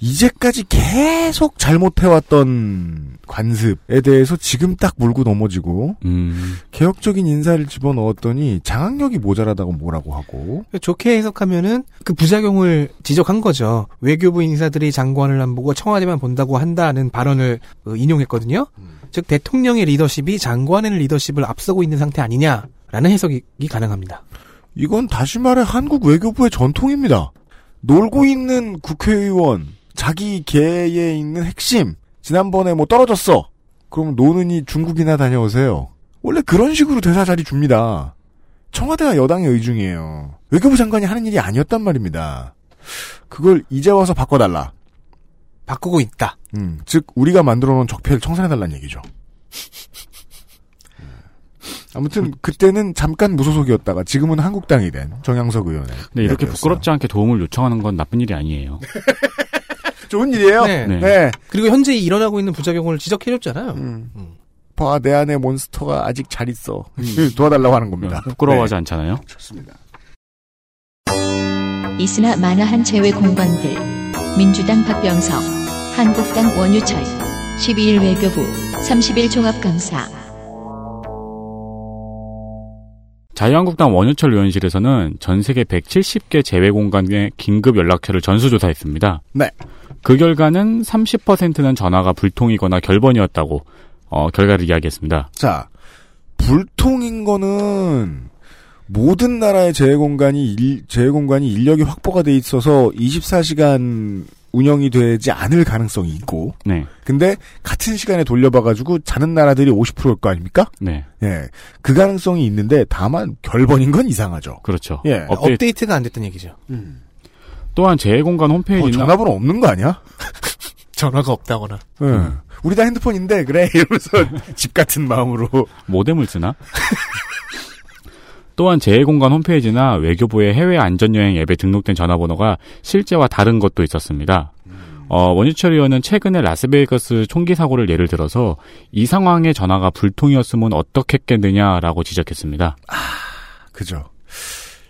이제까지 계속 잘못해왔던 관습에 대해서 지금 딱 물고 넘어지고 음, 개혁적인 인사를 집어넣었더니 장악력이 모자라다고 뭐라고 하고 좋게 해석하면은 그 부작용을 지적한 거죠. 외교부 인사들이 장관을 안 보고 청와대만 본다고 한다는 발언을 어, 인용했거든요. 즉 대통령의 리더십이 장관의 리더십을 앞서고 있는 상태 아니냐라는 해석이 가능합니다. 이건 다시 말해 한국 외교부의 전통입니다. 놀고 있는 국회의원, 자기 개에 있는 핵심, 지난번에 뭐 떨어졌어. 그럼 노는이 중국이나 다녀오세요. 원래 그런 식으로 대사 자리 줍니다. 청와대가 여당의 의중이에요. 외교부 장관이 하는 일이 아니었단 말입니다. 그걸 이제 와서 바꿔달라. 바꾸고 있다. 음, 즉 우리가 만들어 놓은 적폐를 청산해달라는 얘기죠. 아무튼 그때는 잠깐 무소속이었다가 지금은 한국당이 된 정양석 의원의 근데 이렇게 이야기였어요. 부끄럽지 않게 도움을 요청하는 건 나쁜 일이 아니에요. 좋은 일이에요. 네. 네. 네. 그리고 현재 일어나고 있는 부작용을 지적해줬잖아요. 음. 음. 봐, 내 안에 몬스터가 아직 잘 있어. 도와달라고 하는 겁니다. 부끄러워하지 네. 않잖아요. 좋습니다. 이스나 마나한 제외 공관들 민주당 박병석 한국당 원유철 12일 외교부 30일 종합감사 자유한국당 원유철 의원실에서는 전 세계 170개 재외 공간의 긴급 연락처를 전수조사했습니다. 네. 그 결과는 30%는 전화가 불통이거나 결번이었다고 어, 결과를 이야기했습니다. 자, 불통인 거는 모든 나라의 재해공간이 일, 재해공간이 인력이 확보가 돼 있어서 24시간 운영이 되지 않을 가능성이 있고, 네, 근데 같은 시간에 돌려봐가지고 자는 나라들이 50%일 거 아닙니까? 네, 예, 그 가능성이 있는데 다만 결번인 건 이상하죠. 그렇죠. 예, 업데이트. 업데이트가 안 됐던 얘기죠. 또한 재외 공간 어, 홈페이지나 전화번호 없는 거 아니야? 전화가 없다거나. 예. 우리 다 핸드폰인데 그래 이러면서 집 같은 마음으로 모뎀을 쓰나? 또한 재해공간 홈페이지나 외교부의 해외 안전여행 앱에 등록된 전화번호가 실제와 다른 것도 있었습니다. 어, 원유철 의원은 최근에 라스베이거스 총기 사고를 예를 들어서 이 상황의 전화가 불통이었으면 어떻겠겠느냐라고 지적했습니다. 그죠.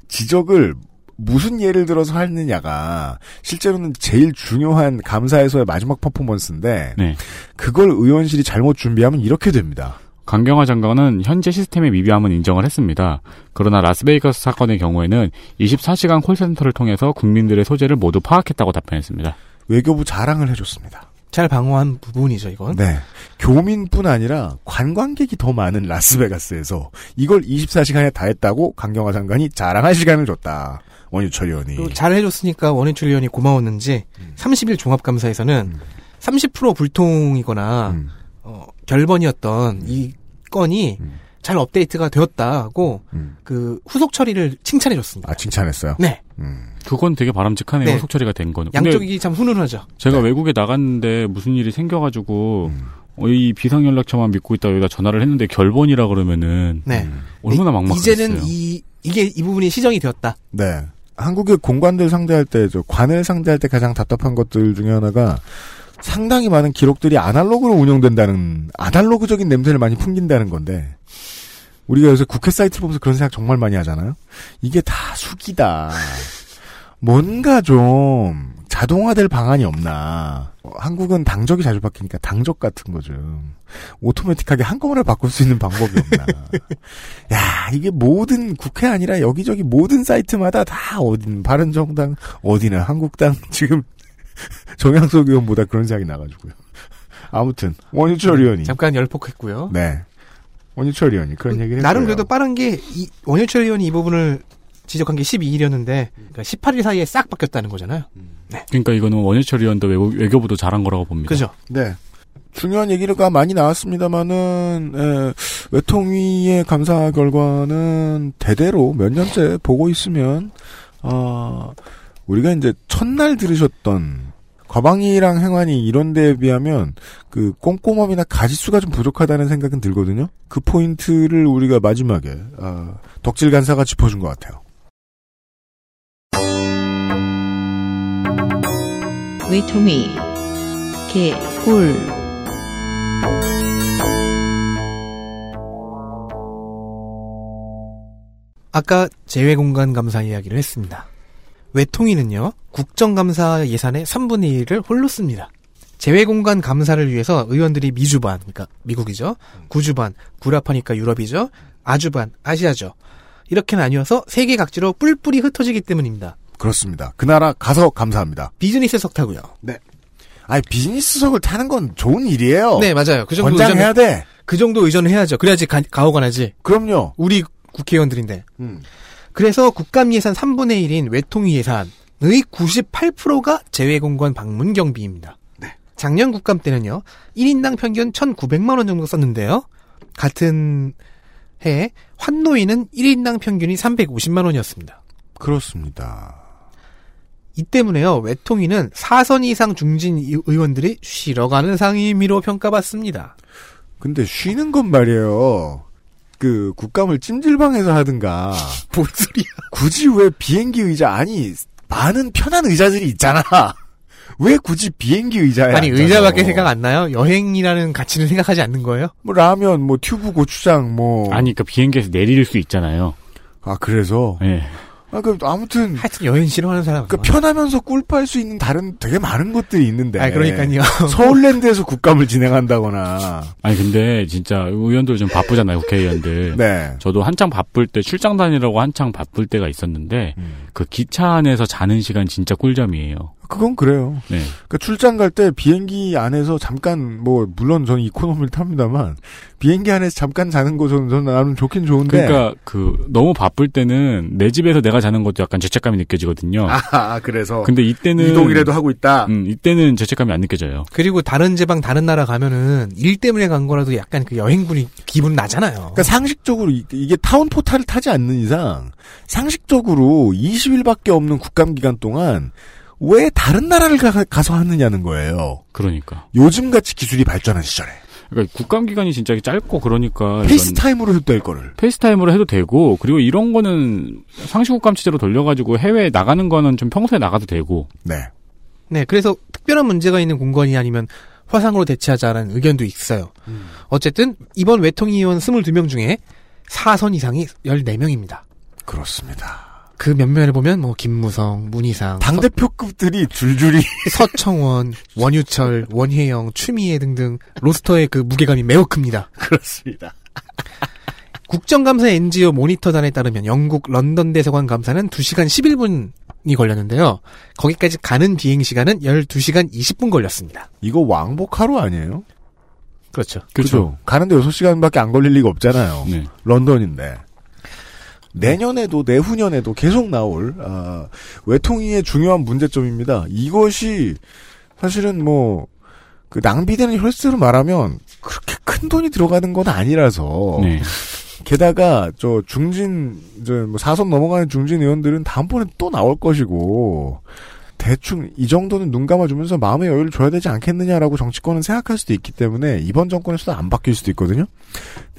지적을 무슨 예를 들어서 하느냐가 실제로는 제일 중요한 감사에서의 마지막 퍼포먼스인데 네. 그걸 의원실이 잘못 준비하면 이렇게 됩니다. 강경화 장관은 현재 시스템의 미비함은 인정을 했습니다. 그러나 라스베이거스 사건의 경우에는 24시간 콜센터를 통해서 국민들의 소재를 모두 파악했다고 답변했습니다. 외교부 자랑을 해줬습니다. 잘 방어한 부분이죠, 이건. 네. 교민뿐 아니라 관광객이 더 많은 라스베가스에서 이걸 24시간에 다 했다고 강경화 장관이 자랑할 시간을 줬다. 원유철 의원이. 또잘 해줬으니까 원인출 의원이 고마웠는지 30일 종합감사에서는 30% 불통이거나 음. 어, 결번이었던 이 건이 음. 잘 업데이트가 되었다고 음. 그 후속 처리를 칭찬해 줬습니다. 아, 칭찬했어요? 네, 음. 그건 되게 바람직하네요. 네. 속처리가 된 거는. 근데 양쪽이 참 훈훈하죠. 제가 네. 외국에 나갔는데 무슨 일이 생겨가지고 음. 어, 이 비상 연락처만 믿고 있다 여기다 전화를 했는데 결번이라 그러면은 네. 얼마나 막막했어요. 이제는 이 이게 이 부분이 시정이 되었다. 네. 한국의 공관들 상대할 때, 저, 관을 상대할 때 가장 답답한 것들 중에 하나가 상당히 많은 기록들이 아날로그로 운영된다는, 아날로그적인 냄새를 많이 풍긴다는 건데, 우리가 요새 국회 사이트를 보면서 그런 생각 정말 많이 하잖아요? 이게 다 숙이다. 뭔가 좀 자동화될 방안이 없나. 어, 한국은 당적이 자주 바뀌니까 당적 같은 거 좀 오토매틱하게 한꺼번에 바꿀 수 있는 방법이 없나. 야, 이게 모든 국회 아니라 여기저기 모든 사이트마다 다 어딘 바른정당, 어디는 한국당 지금 정양석 의원보다 그런 생각이 나가지고요. 아무튼 원유철 의원이 잠깐 열폭했고요. 네 원유철 의원이 그런 얘기를 했어요. 나름 그래도 빠른 게 이, 원효철 의원이 이 부분을 지적한 게 12일이었는데 그러니까 18일 사이에 싹 바뀌었다는 거잖아요. 그러니까 이거는 원유철 의원도 외교, 외교 부도 잘한 거라고 봅니다. 그죠? 네. 중요한 얘기가 많이 나왔습니다만은 에, 외통위의 감사 결과는 대대로 몇 년째 보고 있으면 어, 우리가 이제 첫날 들으셨던 과방이랑 행안이 이런 데에 비하면 그 꼼꼼함이나 가지수가 좀 부족하다는 생각은 들거든요. 그 포인트를 우리가 마지막에 아, 덕질 간사가 짚어준 것 같아요. 외통위 개, 꿀 아까 재외공간 감사 이야기를 했습니다. 외통위는요, 국정감사 예산의 3분의 1을 홀로 씁니다. 재외공간 감사를 위해서 의원들이 미주반, 그러니까 미국이죠. 구주반, 구라파니까 유럽이죠. 아주반, 아시아죠. 이렇게 나뉘어서 세계 각지로 뿔뿔이 흩어지기 때문입니다. 그렇습니다. 그 나라 가서 감사합니다. 비즈니스석 타고요. 아니 비즈니스석을 타는 건 좋은 일이에요. 네, 맞아요. 그 정도 권장해야 의전, 돼. 그 정도 의전을 해야죠. 그래야지 가, 가오가 나지. 그럼요. 우리 국회의원들인데. 음. 그래서 국감 예산 3분의 1인 외통위 예산의 98%가 재외공간 방문 경비입니다. 작년 국감 때는요, 1인당 평균 1,900만원 정도 썼는데요. 같은 해에 환노위는 1인당 평균이 350만원이었습니다. 그렇습니다. 이 때문에요, 외통위는 4선 이상 중진 의- 의원들이 쉬러 가는 상임위로 평가받습니다. 근데 쉬는 건 말이에요. 그 국감을 찜질방에서 하든가 뭔 소리야. 굳이 왜 비행기 의자 아니 많은 편한 의자들이 있잖아. 왜 굳이 비행기 의자에 아니, 앉아서. 의자밖에 생각 안 나요? 여행이라는 가치는 생각하지 않는 거예요? 뭐 라면 뭐 튜브 고추장 뭐 아니, 그러니까 비행기에서 내릴 수 있잖아요. 아, 그래서 예. 아, 그 아무튼 하여튼 여행 싫어하는 사람. 그 편하면서 꿀빨 수 있는 다른 되게 많은 것들이 있는데. 아, 그러니까요. 서울랜드에서 국감을 진행한다거나. 아니, 근데 진짜 의원들 좀 바쁘잖아요, 국회의원들. 네. 저도 한창 바쁠 때 출장 다니라고 한창 바쁠 때가 있었는데 음. 그 기차 안에서 자는 시간 진짜 꿀잠이에요. 그건 그래요. 네. 그 출장 갈 때 비행기 안에서 잠깐 뭐 물론 저는 이코노미를 탑니다만 비행기 안에서 잠깐 자는 거 저는, 저는 나름 좋긴 좋은데. 그러니까 그 너무 바쁠 때는 내 집에서 내가 자는 것도 약간 죄책감이 느껴지거든요. 아, 그래서 근데 이때는 이동이라도 하고 있다. 음, 이때는 죄책감이 안 느껴져요. 그리고 다른 지방 다른 나라 가면은 일 때문에 간 거라도 약간 그 여행분이 기분 나잖아요. 그러니까 상식적으로 이- 이게 타운 포탈을 타지 않는 이상 상식적으로 20일밖에 없는 국감 기간 동안 왜 다른 나라를 가, 서 하느냐는 거예요. 그러니까. 요즘 같이 기술이 발전한 시절에 그러니까 국감 기간이 진짜 짧고 그러니까 FaceTime으로 해도 될 거를. FaceTime으로 해도 되고 그리고 이런 거는 상시 국감 취재로 돌려가지고 해외에 나가는 거는 좀 평소에 나가도 되고 네. 네, 그래서 특별한 문제가 있는 공관이 아니면 화상으로 대체하자라는 의견도 있어요. 어쨌든 이번 외통위원 22명 중에 4선 이상이 14명입니다. 그렇습니다. 그 면면을 보면 뭐 김무성, 문희상, 당 대표급들이 줄줄이 서, 청원 원유철, 원혜영, 추미애 등등 로스터의 그 무게감이 매우 큽니다. 그렇습니다. 국정감사 NGO 모니터단에 따르면 영국 런던 대사관 감사는 2시간 11분 걸렸는데요. 거기까지 가는 비행 시간은 12시간 20분 걸렸습니다. 이거 왕복 하루 아니에요? 그렇죠. 그죠. 가는데 6시간밖에 안 걸릴 리가 없잖아요. 네. 런던인데. 내년에도 내후년에도 계속 나올 아, 외통위의 중요한 문제점입니다. 이것이 사실은 뭐 그 낭비되는 혈세로 말하면 그렇게 큰 돈이 들어가는 건 아니라서 네. 게다가 저 중진 저뭐 사선 넘어가는 중진 의원들은 다음번에 또 나올 것이고 대충 이 정도는 눈 감아주면서 마음의 여유를 줘야 되지 않겠느냐라고 정치권은 생각할 수도 있기 때문에 이번 정권에서도 안 바뀔 수도 있거든요.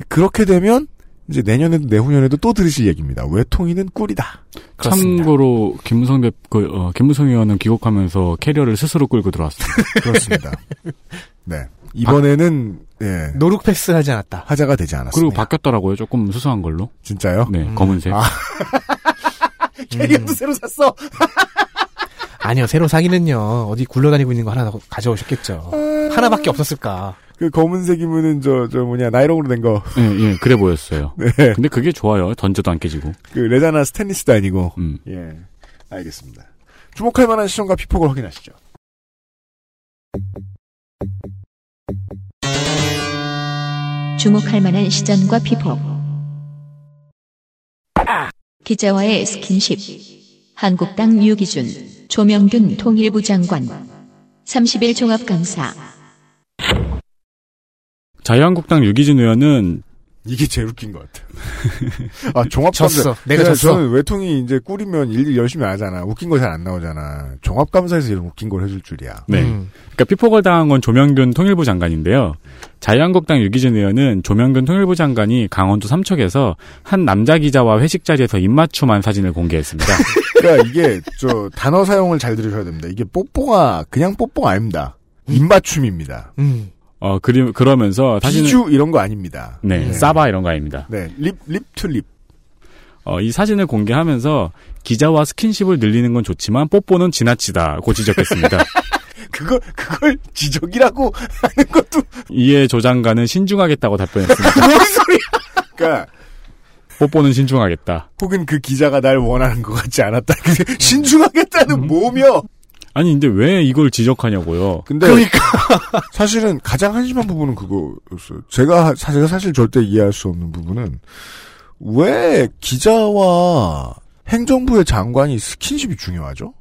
그렇게 되면 이제 내년에도 내후년에도 또 들으실 얘기입니다. 외통위는 꿀이다. 그렇습니다. 참고로 김무성 대 그, 어, 김무성 의원은 귀국하면서 캐리어를 스스로 끌고 들어왔습니다. 그렇습니다. 네 이번에는 예, no-look pass 하지 않았다. 화제가 되지 않았습니다. 그리고 바뀌었더라고요. 조금 수수한 걸로. 진짜요? 네, 음. 검은색. 아. 캐리어도 새로 샀어. 아니요, 새로 사기는요. 어디 굴러다니고 있는 거 하나 더 가져오셨겠죠. 하나밖에 없었을까. 그 검은색이면은 저 저 뭐냐 나이롱으로 된 거. 예, 예, 그래 보였어요. 네. 근데 그게 좋아요. 던져도 안 깨지고. 그 레자나 스탠리스도 아니고. 음. 예. 알겠습니다. 주목할 만한 시점과 피폭을 확인하시죠. 주목할 만한 시전과 피폭. 기자와의 스킨십. 한국당 유기준, 조명균 통일부 장관. 30일 종합감사. 자유한국당 유기준 의원은 이게 제일 웃긴 것 같아. 아, 종합감사. 졌어. 내가 졌어. 저는 외통이 이제 꿀이면 일 열심히 하잖아. 웃긴 거 잘 안 나오잖아. 종합감사에서 이런 웃긴 걸 해줄 줄이야. 네. 음. 그러니까 피폭을 당한 건 조명균 통일부 장관인데요. 자유한국당 유기준 의원은 조명균 통일부 장관이 강원도 삼척에서 한 남자 기자와 회식 자리에서 입맞춤한 사진을 공개했습니다. 그러니까 이게 저 단어 사용을 잘 들으셔야 됩니다. 이게 뽀뽀가 그냥 뽀뽀가 아닙니다. 입맞춤입니다. 음. 어, 그리, 그러면서 사진을 bisou 이런 거 아닙니다. 네, 네. ça va 이런 거 아닙니다. 네, lip, lip to lip. 어, 이 사진을 공개하면서 기자와 스킨십을 늘리는 건 좋지만 뽀뽀는 지나치다고 지적했습니다. 그걸, 그걸 지적이라고 하는 것도 이에 조 장관은 신중하겠다고 답변했습니다. 뭔 소리야. 그러니까, 뽀뽀는 신중하겠다. 혹은 그 기자가 날 원하는 것 같지 않았다. 신중하겠다는 뭐며? 아니 근데 왜 이걸 지적하냐고요. 근데 사실은 가장 한심한 부분은 그거였어요. 제가 사- 제가 사실 절대 이해할 수 없는 부분은 왜 기자와 행정부의 장관이 스킨십이 중요하죠?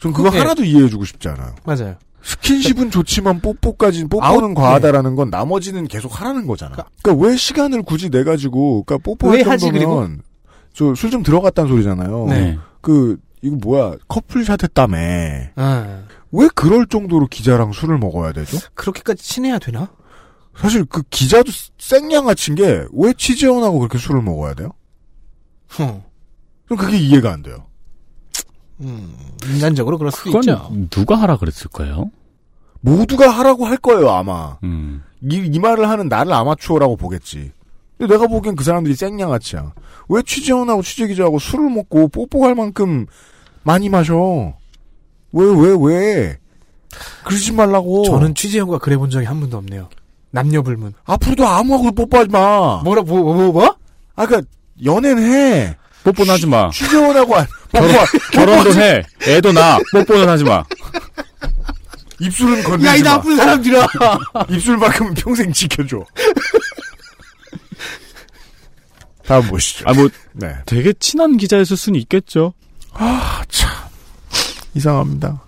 전 그거 그게- 하나도 이해해주고 싶지 않아요. 맞아요. 스킨십은 좋지만 뽀뽀까지는 뽀뽀는 아웃- 과하다라는 건 나머지는 계속 하라는 거잖아. 그러니까 왜 시간을 굳이 내 가지고 그러니까 뽀뽀할 왜 하지, 정도면 저 술 좀 들어갔다는 소리잖아요. 네. 그 이거 뭐야 커플샷 했다며. 아, 왜 그럴 정도로 기자랑 술을 먹어야 되죠? 그렇게까지 친해야 되나? 사실 그 기자도 생양아친 게 왜 취재원하고 그렇게 술을 먹어야 돼요? 어. 좀 그게 이해가 안 돼요. 음, 인간적으로 그럴 수도 그건 있죠. 누가 하라 그랬을까요? 모두가 하라고 할 거예요 아마. 음. 이, 이 말을 하는 나를 아마추어라고 보겠지. 근데 내가 보기엔 그 사람들이 생양아치야. 왜 취재원하고 취재기자하고 술을 먹고 뽀뽀할 만큼 많이 마셔? 왜, 왜, 왜? 그러지 말라고. 저는 취재원과 그래 본 적이 한 번도 없네요. 남녀 불문. 앞으로도 아무하고도 뽀뽀하지 마. 뭐라, 뭐, 뭐, 뭐? 뭐? 아, 그니까, 연애는 해. 뽀뽀는 하지 마. 취재원하고 안, 뽀뽀, 결혼도 해. 애도 낳아. 뽀뽀는 하지 마. 입술은 건들지 야, 이 마. 나쁜 사람들아! 입술만큼은 평생 지켜줘. 다음 보시죠. 아, 뭐, 네. 되게 친한 기자였을 수는 있겠죠. 아, 참. 이상합니다.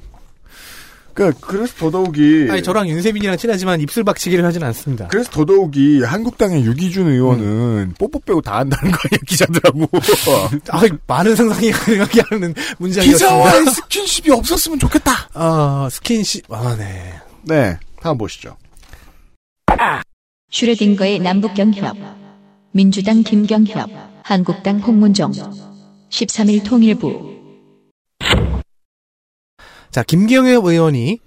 그, 그래서 더더욱이. 아니, 저랑 윤세민이랑 친하지만 입술 박치기를 하진 않습니다. 그래서 더더욱이 한국당의 유기준 의원은 뽀뽀 빼고 다 한다는 거 아니야, 기자들하고. 아, 많은 상상이 가능하게 하는 문장이었습니다. 기자와의 스킨십이 없었으면 좋겠다. 아, 스킨십, 아, 네. 네. 다음 보시죠. 슈레딩거의 남북 경협. 민주당 김경협. 한국당 홍문종. 13일 통일부. 자, 김경엽 의원이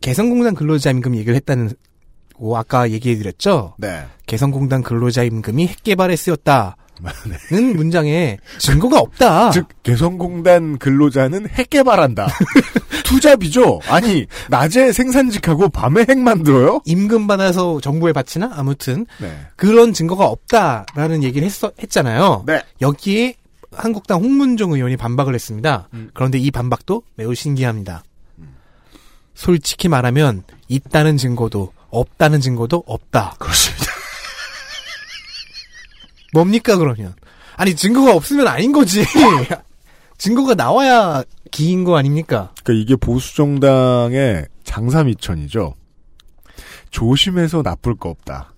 개성공단 근로자 임금 얘기를 했다는, 고 아까 얘기해 드렸죠? 네. 개성공단 근로자 임금이 핵개발에 쓰였다 는 문장에 증거가 없다. 즉, 개성공단 근로자는 핵 개발한다. 투잡이죠? 아니, 낮에 생산직하고 밤에 핵 만들어요? 임금 받아서 정부에 바치나? 아무튼 네. 그런 증거가 없다라는 얘기를 했어, 했잖아요. 네. 여기에 한국당 홍문종 의원이 반박을 했습니다. 그런데 이 반박도 매우 신기합니다. 솔직히 말하면 있다는 증거도 없다는 증거도 없다. 그렇습니다. 뭡니까 그러면? 아니 증거가 없으면 아닌 거지. 증거가 나와야 기인 거 아닙니까? 그러니까 이게 보수 정당의 장사 미천이죠. 조심해서 나쁠 거 없다.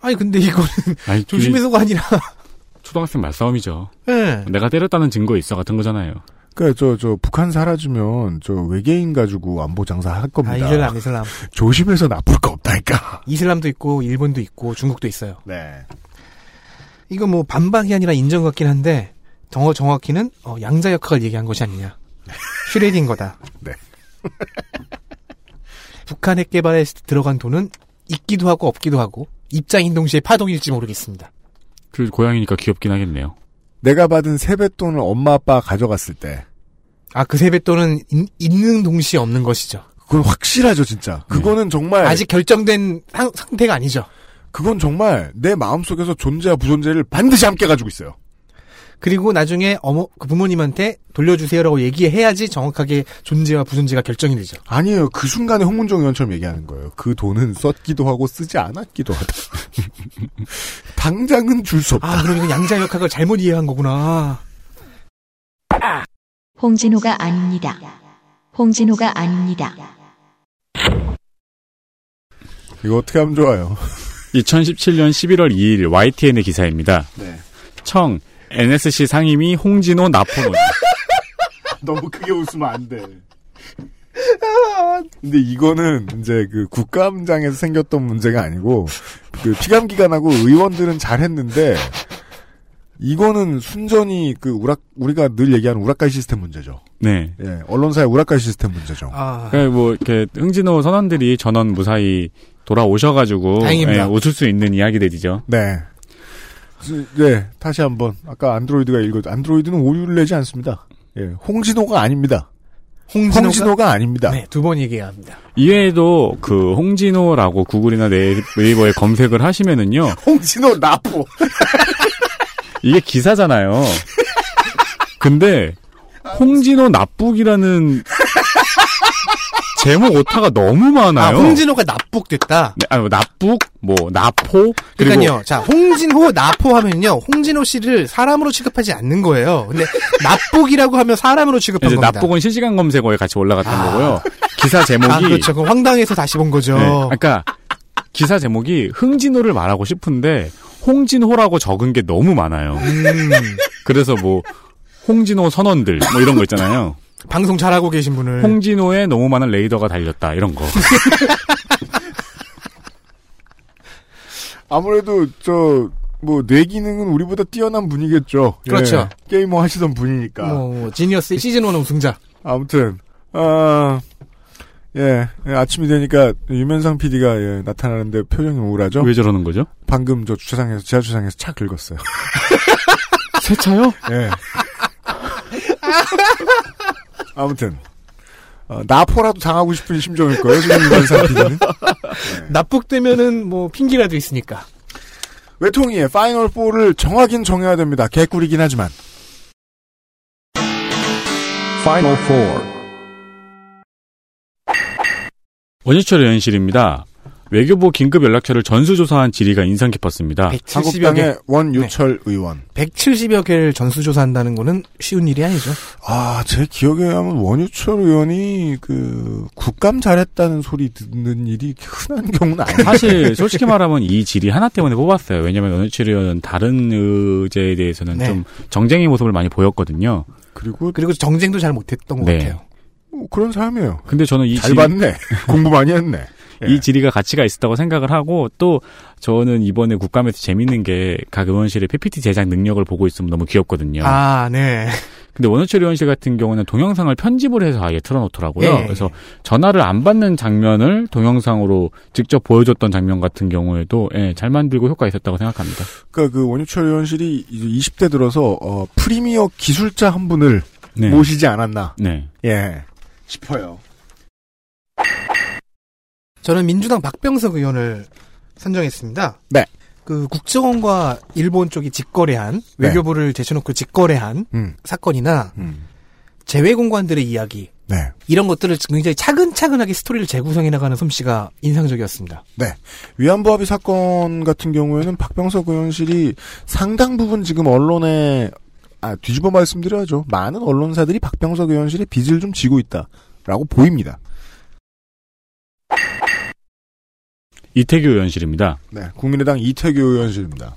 아니 근데 이거는 아니, 조심해서가 아니라 초등학생 말싸움이죠. 예. 내가 때렸다는 증거 있어 같은 거잖아요. 그러니까 저, 저 북한 사라지면 저 외계인 가지고 안보 장사 할 겁니다. 아 이슬람 이슬람 조심해서 나쁠 거 없다니까. 이슬람도 있고 일본도 있고 중국도 있어요. 네. 이거 뭐 반박이 아니라 인정 같긴 한데 더 정확히는 어, 양자 역학을 얘기한 것이 아니냐. 슈뢰딩거다. 네. 북한 핵 개발에 들어간 돈은 있기도 하고 없기도 하고 입자인 동시에 파동일지 모르겠습니다. 그 고양이니까 귀엽긴 하겠네요. 내가 받은 세뱃돈을 엄마 아빠가 가져갔을 때 아 그 세뱃돈은 인- 있는 동시에 없는 것이죠. 그건 확실하죠 진짜. 그거는 정말 아직 결정된 상, 상태가 아니죠. 그건 정말 내 마음속에서 존재와 부존재를 반드시 함께 가지고 있어요. 그리고 나중에 어머 그 부모님한테 돌려주세요라고 얘기해야지 정확하게 존재와 부존재가 결정이 되죠. 아니에요. 그 순간에 홍문정 의원처럼 얘기하는 거예요. 그 돈은 썼기도 하고 쓰지 않았기도 하다. 당장은 줄 수 없다. 아 그럼 이건 양자 역학을 잘못 이해한 거구나. 홍진호가 아닙니다. 홍진호가 아닙니다. 이거 어떻게 하면 좋아요? 2017년 11월 2일 YTN의 기사입니다. 네. 청 NSC 상임위 홍진호 나포논. 너무 크게 웃으면 안 돼. 근데 이거는 이제 그 국감장에서 생겼던 문제가 아니고 그 피감기관하고 의원들은 잘했는데 이거는 순전히 그 우락 우리가 늘 얘기하는 우락갈 시스템 문제죠. 네. 예, 언론사의 우락갈 시스템 문제죠. 아 그러니까 뭐 이렇게 흥진호 선원들이 전원 무사히 돌아오셔가지고 다행입니다. 예, 웃을 수 있는 이야기들이죠. 네. 스- 네, 다시 한번 아까 안드로이드가 읽어 안드로이드는 오류를 내지 않습니다. 예, 홍진호가 아닙니다. 홍진호가 홍진호가 아닙니다. 네, 두 번 얘기해야 합니다. 이외에도 그 홍진호라고 구글이나 네이- 네이버에 검색을 하시면은요 홍진호 나포. 이게 기사잖아요. 근데 홍진호 납북이라는 제목 오타가 너무 아, 많아요. 홍진호가 납북됐다. 네, 아, 납북, 뭐 나포, 그러니까요. 자, 홍진호 나포 하면요. 홍진호 씨를 사람으로 취급하지 않는 거예요. 근데 납북이라고 하면 사람으로 취급한 이제 겁니다. 납북은 실시간 검색어에 같이 올라갔던 아. 거고요. 기사 제목이 아, 그렇죠. 그럼 황당해서 다시 본 거죠. 네, 그러니까 기사 제목이 흥진호를 말하고 싶은데 홍진호라고 적은 게 너무 많아요. 음, 그래서 뭐 홍진호 선원들 뭐 이런 거 있잖아요. 방송 잘하고 계신 분을 홍진호에 너무 많은 레이더가 달렸다 이런 거. 아무래도 저 뭐 뇌 기능은 우리보다 뛰어난 분이겠죠. 예, 그렇죠. 게이머 하시던 분이니까. 뭐, 뭐 지니어스 시즌 1 우승자. 아무튼 아 예, 예, 아침이 되니까 유면상 PD가 예, 나타나는데 표정이 우울하죠. 왜 저러는 거죠? 방금 저 주차장에서 지하 주차장에서 차 긁었어요. 새 차요? 예. 아무튼 어, 나포라도 당하고 싶은 심정일 거예요. 지금 유면상 PD는. 납북되면은 뭐 핑계라도 있으니까. 외통위의 파이널 4를 정하긴 정해야 됩니다. 개꿀이긴 하지만. Final Four. 원유철 의원실입니다. 외교부 긴급 연락처를 전수조사한 질의가 인상 깊었습니다. 170여 개, 원유철 의원. 170여 개를 전수조사한다는 거는 쉬운 일이 아니죠. 아, 제 기억에 하면 원유철 의원이 그 국감 잘했다는 소리 듣는 일이 흔한 경우는 아니에요. 사실 솔직히 말하면 이 질의 하나 때문에 뽑았어요. 왜냐하면 원유철 의원은 다른 의제에 대해서는 네. 좀 정쟁의 모습을 많이 보였거든요. 그리고 그리고 정쟁도 잘 못했던 것 네. 같아요. 뭐 그런 사람이에요. 근데 저는 이잘 질의, 봤네. 공부 많이 했네. 예. 이 질의가 가치가 있었다고 생각을 하고 또 저는 이번에 국감에서 재밌는 게 각 의원실의 PPT 제작 능력을 보고 있으면 너무 귀엽거든요. 아, 네. 근데 원우철 의원실 같은 경우는 동영상을 편집을 해서 아예 틀어놓더라고요. 예. 그래서 전화를 안 받는 장면을 동영상으로 직접 보여줬던 장면 같은 경우에도 예, 잘 만들고 효과 있었다고 생각합니다. 그러니까 그 원유철 의원실이 이제 20대 들어서 어, 프리미어 기술자 한 분을 네. 모시지 않았나. 네. 예. 싶어요. 저는 민주당 박병석 의원을 선정했습니다. 네. 그 국정원과 일본 쪽이 직거래한 네. 외교부를 제쳐놓고 직거래한 음, 사건이나 음. 재외공관들의 이야기 네. 이런 것들을 굉장히 차근차근하게 스토리를 재구성해 나가는 솜씨가 인상적이었습니다. 네. 위안부 합의 사건 같은 경우에는 박병석 의원실이 상당 부분 지금 언론에 아, 뒤집어 말씀드려야죠. 많은 언론사들이 박병석 의원실의 빚을 좀 지고 있다라고 보입니다. 이태규 의원실입니다. 네. 국민의당 이태규 의원실입니다.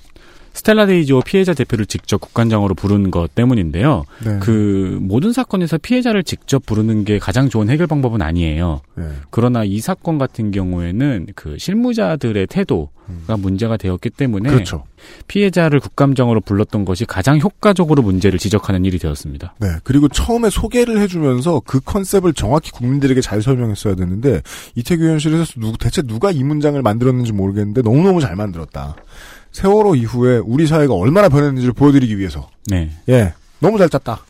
스텔라 데이지호 피해자 대표를 직접 국감장으로 부른 것 때문인데요. 네. 그 모든 사건에서 피해자를 직접 부르는 게 가장 좋은 해결 방법은 아니에요. 네. 그러나 이 사건 같은 경우에는 그 실무자들의 태도가 문제가 되었기 때문에 그렇죠. 피해자를 국감장으로 불렀던 것이 가장 효과적으로 문제를 지적하는 일이 되었습니다. 네. 그리고 처음에 소개를 해주면서 그 컨셉을 정확히 국민들에게 잘 설명했어야 되는데 이태규 의원실에서 누, 대체 누가 이 문장을 만들었는지 모르겠는데 너무너무 잘 만들었다. 세월호 이후에 우리 사회가 얼마나 변했는지를 보여드리기 위해서. 네. 예. 너무 잘 짰다.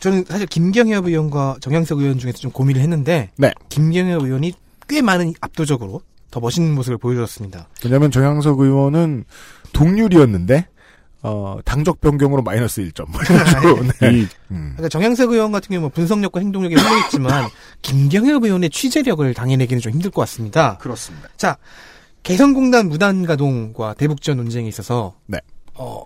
저는 사실 김경엽 의원과 정양석 의원 중에서 좀 고민을 했는데 네. 김경엽 의원이 꽤 많은 압도적으로 더 멋있는 모습을 보여줬습니다. 왜냐하면 정양석 의원은 동률이었는데 어, 당적 변경으로 마이너스 1점. 네. 이 음. 그러니까 정양석 의원 같은 경우는 뭐 분석력과 행동력이 훌륭했지만 김경엽 의원의 취재력을 당해내기는 좀 힘들 것 같습니다. 그렇습니다. 자, 개성공단 무단가동과 대북지원 논쟁에 있어서 네. 어,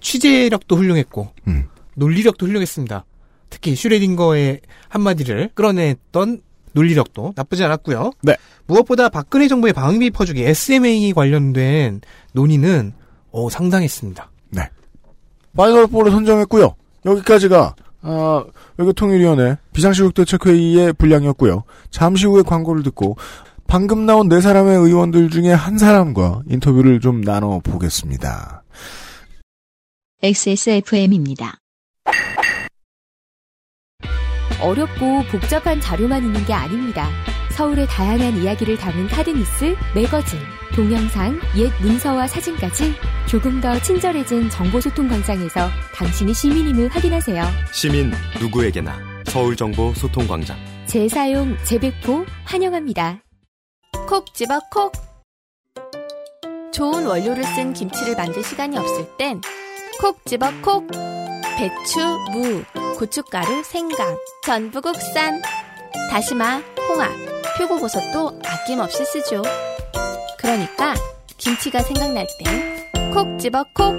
취재력도 훌륭했고 음. 논리력도 훌륭했습니다. 특히 슈뢰딩거의 한마디를 끌어냈던 논리력도 나쁘지 않았고요. 네. 무엇보다 박근혜 정부의 방위비 퍼주기 SMA 관련된 논의는 어, 상당했습니다. final 4를 선정했고요. 여기까지가 아, 외교통일위원회 비상시국 대책회의의 분량이었고요. 잠시 후에 광고를 듣고 방금 나온 네 사람의 의원들 중에 한 사람과 인터뷰를 좀 나눠 보겠습니다. XSFM입니다. 어렵고 복잡한 자료만 있는 게 아닙니다. 서울의 다양한 이야기를 담은 카드뉴스, 매거진, 동영상, 옛 문서와 사진까지 조금 더 친절해진 정보소통 광장에서 당신이 시민임을 확인하세요. 시민 누구에게나 서울정보 소통광장. 재사용, 재배포 환영합니다. 콕 집어 콕. 좋은 원료를 쓴 김치를 만들 시간이 없을 땐 콕 집어 콕. 배추, 무, 고춧가루, 생강, 전부 국산. 다시마, 홍합, 표고버섯도 아낌없이 쓰죠. 그러니까 김치가 생각날 땐 콕 집어 콕.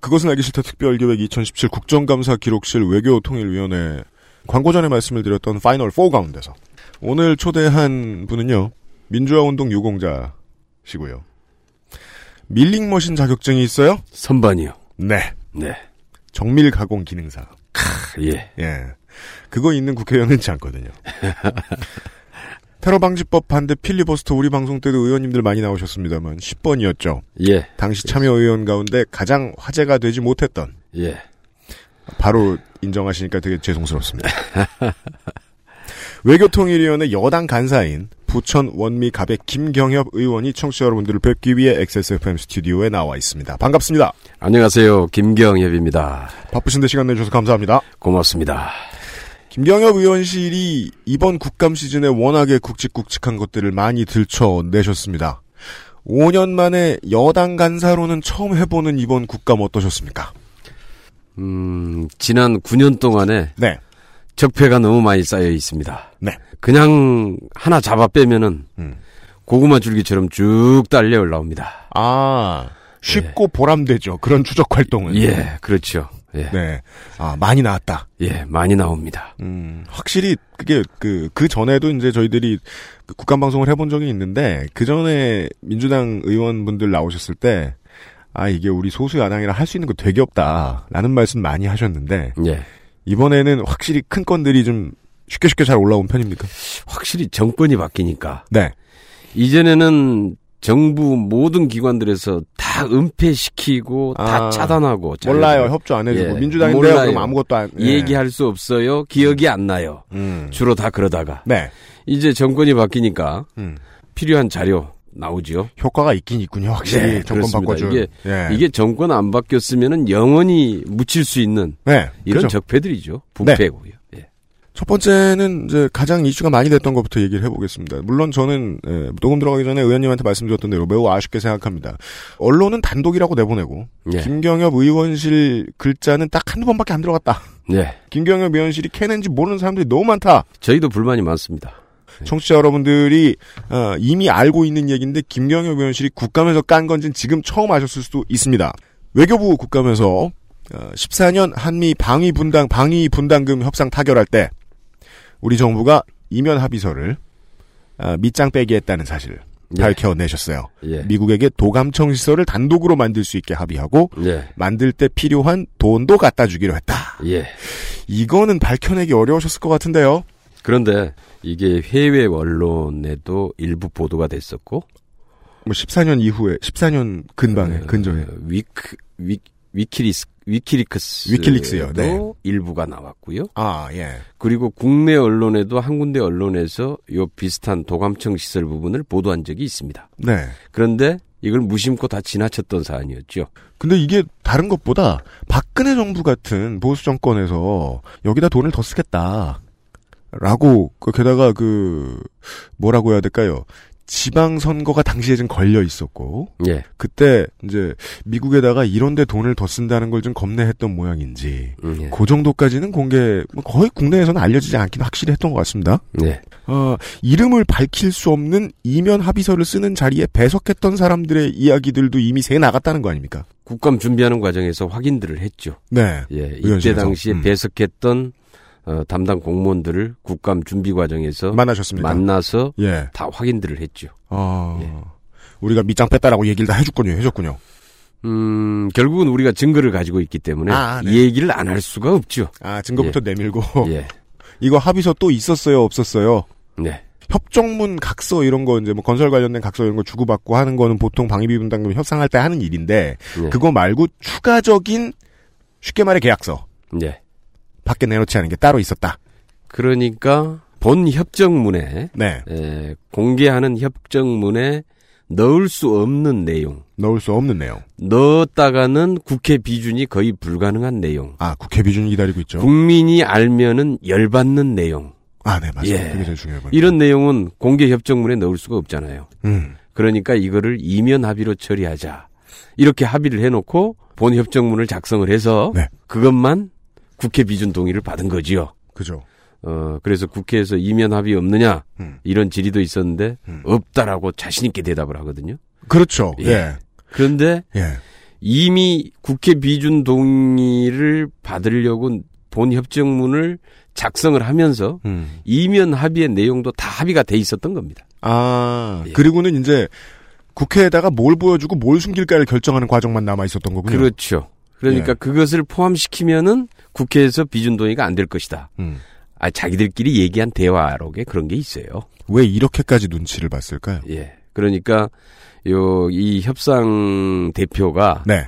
그것은 알기 싫다 특별기획 2017 국정감사 기록실 외교통일위원회 광고 전에 말씀을 드렸던 final 4 가운데서 오늘 초대한 분은요 민주화운동 유공자시고요 밀링머신 자격증이 있어요? 선반이요. 네 네. 정밀 가공 기능사 예. 예 그거 있는 국회의원 흔치 않거든요 테러 방지법 반대 필리버스터 우리 방송 때도 의원님들 많이 나오셨습니다만 10번이었죠 예. 당시 참여 의원 가운데 가장 화제가 되지 못했던 예. 바로 인정하시니까 되게 죄송스럽습니다. 외교통일위원회 여당 간사인 부천 원미 갑의 김경협 의원이 청취자 여러분들을 뵙기 위해 XSFM 스튜디오에 나와 있습니다. 반갑습니다. 안녕하세요. 김경협입니다. 바쁘신데 시간 내주셔서 감사합니다. 고맙습니다. 김경협 의원실이 이번 국감 시즌에 워낙에 굵직굵직한 것들을 많이 들춰내셨습니다. 5년 만에 여당 간사로는 처음 해보는 이번 국감 어떠셨습니까? 음, 지난 9년 동안에 네. 적폐가 너무 많이 쌓여 있습니다. 네. 그냥 하나 잡아 빼면은 음. 고구마 줄기처럼 쭉 딸려 올라옵니다. 아, 쉽고 보람되죠. 그런 추적 활동은. 예, 그렇죠. 예. 네. 아, 많이 나왔다. 예, 많이 나옵니다. 음, 확실히 그게 그, 그 전에도 이제 저희들이 그 국감방송을 해본 적이 있는데 그 전에 민주당 의원분들 나오셨을 때 아, 이게 우리 소수 야당이라 할 수 있는 거 되게 없다. 라는 말씀 많이 하셨는데 예. 이번에는 확실히 큰 건들이 좀 쉽게 쉽게 잘 올라온 편입니까? 확실히 정권이 바뀌니까 네. 이전에는 정부 모든 기관들에서 다 은폐시키고 다 아, 차단하고 몰라요. 협조 안 해주고. 예, 민주당인데요. 몰라요. 그럼 아무것도 안. 예. 얘기할 수 없어요. 기억이 안 나요. 음. 주로 다 그러다가 네. 이제 정권이 바뀌니까 음. 필요한 자료 나오죠. 효과가 있긴 있군요. 확실히 네, 정권 그렇습니다. 바꿔준. 이게 예. 이게 정권 안 바뀌었으면은 영원히 묻힐 수 있는 네. 이런 그렇죠. 적폐들이죠. 부패고요. 예. 첫 번째는 이제 가장 이슈가 많이 됐던 것부터 얘기를 해보겠습니다. 물론 저는 예, 녹음 들어가기 전에 의원님한테 말씀드렸던 대로 매우 아쉽게 생각합니다. 언론은 단독이라고 내보내고 예. 김경엽 의원실 글자는 딱 한두 번밖에 안 들어갔다. 네. 김경엽 의원실이 캐낸지 모르는 사람들이 너무 많다. 저희도 불만이 많습니다. 청취자 여러분들이 어, 이미 알고 있는 얘기인데 김경엽 의원실이 국감에서 깐 건지는 지금 처음 아셨을 수도 있습니다. 외교부 국감에서 어, 14년 한미 방위 분담 방위 분담금 협상 타결할 때 우리 정부가 이면 합의서를 어, 밑장 빼기 했다는 사실을 예. 밝혀내셨어요. 예. 미국에게 도감청 시설을 단독으로 만들 수 있게 합의하고 예. 만들 때 필요한 돈도 갖다 주기로 했다. 예. 이거는 밝혀내기 어려우셨을 것 같은데요. 그런데 이게 해외 언론에도 일부 보도가 됐었고 뭐 14년 이후에 14년 근방에 어, 근저에 위크 위 위키리스 위키리크스 위킬릭스요, 네. 일부가 나왔고요. 아 예. 그리고 국내 언론에도 한 군데 언론에서 요 비슷한 도감청 시설 부분을 보도한 적이 있습니다. 네. 그런데 이걸 무심코 다 지나쳤던 사안이었죠. 근데 이게 다른 것보다 박근혜 정부 같은 보수 정권에서 여기다 돈을 더 쓰겠다. 라고 그 게다가 그 뭐라고 해야 될까요? 지방 선거가 당시에 좀 걸려 있었고 예. 그때 이제 미국에다가 이런데 돈을 더 쓴다는 걸 좀 겁내했던 모양인지 음, 예. 그 정도까지는 공개 뭐 거의 국내에서는 알려지지 않긴 확실히 했던 것 같습니다. 네. 어, 이름을 밝힐 수 없는 이면 합의서를 쓰는 자리에 배석했던 사람들의 이야기들도 이미 새 나갔다는 거 아닙니까? 국감 준비하는 과정에서 확인들을 했죠. 네. 예. 이때 의원실에서. 당시에 음. 배석했던 어, 담당 공무원들을 국감 준비 과정에서 만나셨습니까? 만나서 예. 다 확인들을 했죠. 어, 예. 우리가 밑장 뺐다라고 얘기를 다 해줬군요. 해줬군요. 음, 결국은 우리가 증거를 가지고 있기 때문에 아, 네. 이 얘기를 안 할 수가 없죠. 아, 증거부터 내밀고. 예. 이거 합의서 또 있었어요? 없었어요? 네. 협정문 각서 이런 거 이제 뭐 건설 관련된 각서 이런 거 주고받고 하는 거는 보통 방위비 분담금 협상할 때 하는 일인데 네. 그거 말고 추가적인 쉽게 말해 계약서 네. 밖에 내놓지 않은 게 따로 있었다. 그러니까 본 협정문에 네. 에, 공개하는 협정문에 넣을 수 없는 내용, 넣을 수 없는 내용. 넣었다가는 국회 비준이 거의 불가능한 내용, 아, 국회 비준이 기다리고 있죠. 국민이 알면은 열받는 내용, 아, 네, 맞아요. 예. 그게 제일 중요해요. 이런 내용은 공개 협정문에 넣을 수가 없잖아요. 음. 그러니까 이거를 이면 합의로 처리하자. 이렇게 합의를 해놓고 본 협정문을 작성을 해서 네. 그것만 국회 비준 동의를 받은 거지요. 그죠. 어, 그래서 국회에서 이면 합의 없느냐 음. 이런 질의도 있었는데 음. 없다라고 자신 있게 대답을 하거든요. 그렇죠. 예. 예. 그런데 예. 이미 국회 비준 동의를 받으려고 본 협정문을 작성을 하면서 음. 이면 합의의 내용도 다 합의가 돼 있었던 겁니다. 아, 예. 그리고는 이제 국회에다가 뭘 보여주고 뭘 숨길까를 결정하는 과정만 남아 있었던 거군요. 그렇죠. 그러니까 예. 그것을 포함시키면은 국회에서 비준 동의가 안 될 것이다. 음. 아, 자기들끼리 얘기한 대화록에 그런 게 있어요. 왜 이렇게까지 눈치를 봤을까요? 예. 그러니까 요 이 협상 대표가 네.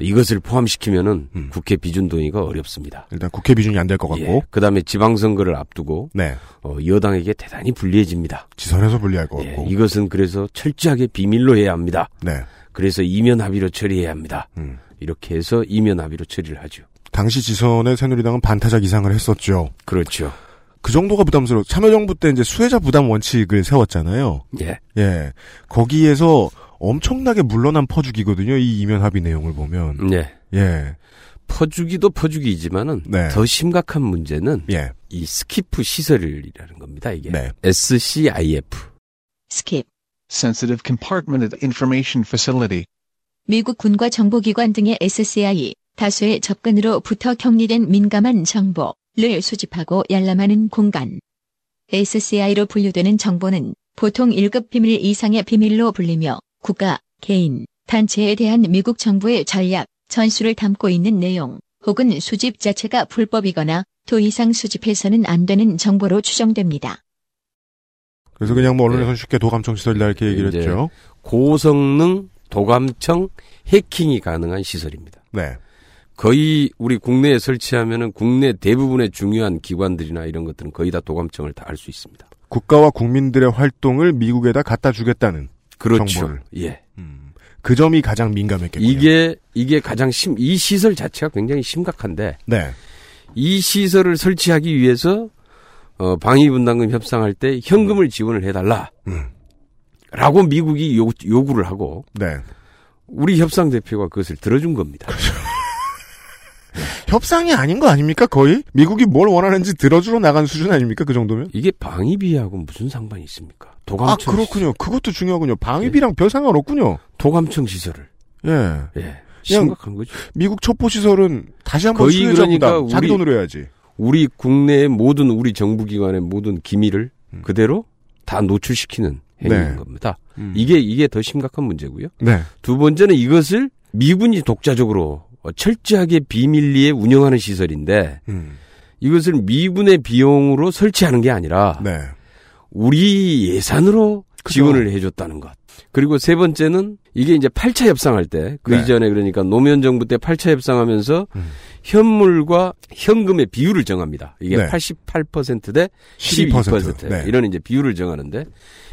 이것을 포함시키면은 음. 국회 비준 동의가 어렵습니다. 일단 국회 비준이 안 될 것 같고. 예. 그다음에 지방선거를 앞두고 네. 어, 여당에게 대단히 불리해집니다. 지선에서 불리할 것 예. 같고. 이것은 그래서 철저하게 비밀로 해야 합니다. 네. 그래서 이면 합의로 처리해야 합니다. 음. 이렇게 해서 이면 합의로 처리를 하죠. 당시 지선에 새누리당은 반타작 이상을 했었죠. 그렇죠. 그 정도가 부담스러워. 참여정부 때 이제 수혜자 부담 원칙을 세웠잖아요. 예. 예. 거기에서 엄청나게 물러난 퍼주기거든요. 이 이면 합의 내용을 보면. 예. 예. 퍼주기도 퍼주기이지만은 네. 더 심각한 문제는 예. 이 SCIF 시설이라는 겁니다. 이게 네. SCIF. SCIF. Sensitive Compartmented Information Facility. 미국 군과 정보기관 등의 SCI, 다수의 접근으로부터 격리된 민감한 정보를 수집하고 열람하는 공간. SCI로 분류되는 정보는 보통 1급 비밀 이상의 비밀로 불리며 국가, 개인, 단체에 대한 미국 정부의 전략, 전술을 담고 있는 내용, 혹은 수집 자체가 불법이거나 더 이상 수집해서는 안 되는 정보로 추정됩니다. 그래서 그냥 뭐 언론에서 네. 쉽게 도감청 시설이다 이렇게 얘기를 했죠. 고성능 도감청 해킹이 가능한 시설입니다. 네. 거의 우리 국내에 설치하면은 국내 대부분의 중요한 기관들이나 이런 것들은 거의 다 도감청을 다 할 수 있습니다. 국가와 국민들의 활동을 미국에다 갖다 주겠다는 그렇죠. 정보를. 예. 음, 그 점이 가장 민감했겠군요. 이게 이게 가장 심 이 시설 자체가 굉장히 심각한데 네. 이 시설을 설치하기 위해서 어, 방위분담금 협상할 때 현금을 지원을 해달라. 음. 라고 미국이 요, 요구를 하고 네. 우리 협상 대표가 그것을 들어준 겁니다. 협상이 아닌 거 아닙니까? 거의 미국이 뭘 원하는지 들어주러 나간 수준 아닙니까? 그 정도면? 이게 방위비하고 무슨 상관이 있습니까? 아 도감청 그렇군요. 그것도 중요하군요. 방위비랑 별 상관 없군요. 도감청 시설을 예. 예 심각한 거죠. 미국 첩보 시설은 다시 한번 거의 그러니까 부담 자기 우리- 돈으로 해야지. 우리 국내의 모든 우리 정부 기관의 모든 기밀을 음. 그대로 다 노출시키는 행위인 네. 겁니다. 음. 이게 이게 더 심각한 문제고요. 네. 두 번째는 이것을 미군이 독자적으로 어, 철저하게 비밀리에 운영하는 시설인데 음. 이것을 미군의 비용으로 설치하는 게 아니라 네. 우리 예산으로 그죠. 지원을 해줬다는 것. 그리고 세 번째는 이게 이제 8차 협상할 때, 그 네. 이전에 그러니까 노무현 정부 때 8차 협상하면서 음. 현물과 현금의 비율을 정합니다. 이게 네. 88%대 12%. 12% 네. 이런 이제 비율을 정하는데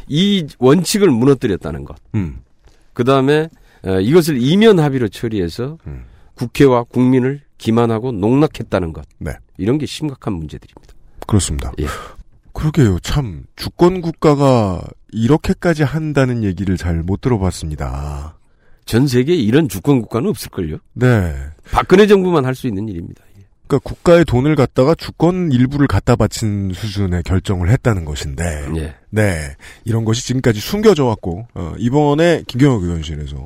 이 원칙을 무너뜨렸다는 것. 음. 그 다음에 이것을 이면 합의로 처리해서 음. 국회와 국민을 기만하고 농락했다는 것. 네. 이런 게 심각한 문제들입니다. 그렇습니다. 예. 그러게요. 참 주권 국가가 이렇게까지 한다는 얘기를 잘 못 들어봤습니다. 전 세계에 이런 주권 국가는 없을걸요? 네. 박근혜 정부만 할 수 있는 일입니다. 그러니까 국가의 돈을 갖다가 주권 일부를 갖다 바친 수준의 결정을 했다는 것인데, 예. 네 이런 것이 지금까지 숨겨져 왔고 어, 이번에 김경혁 의원실에서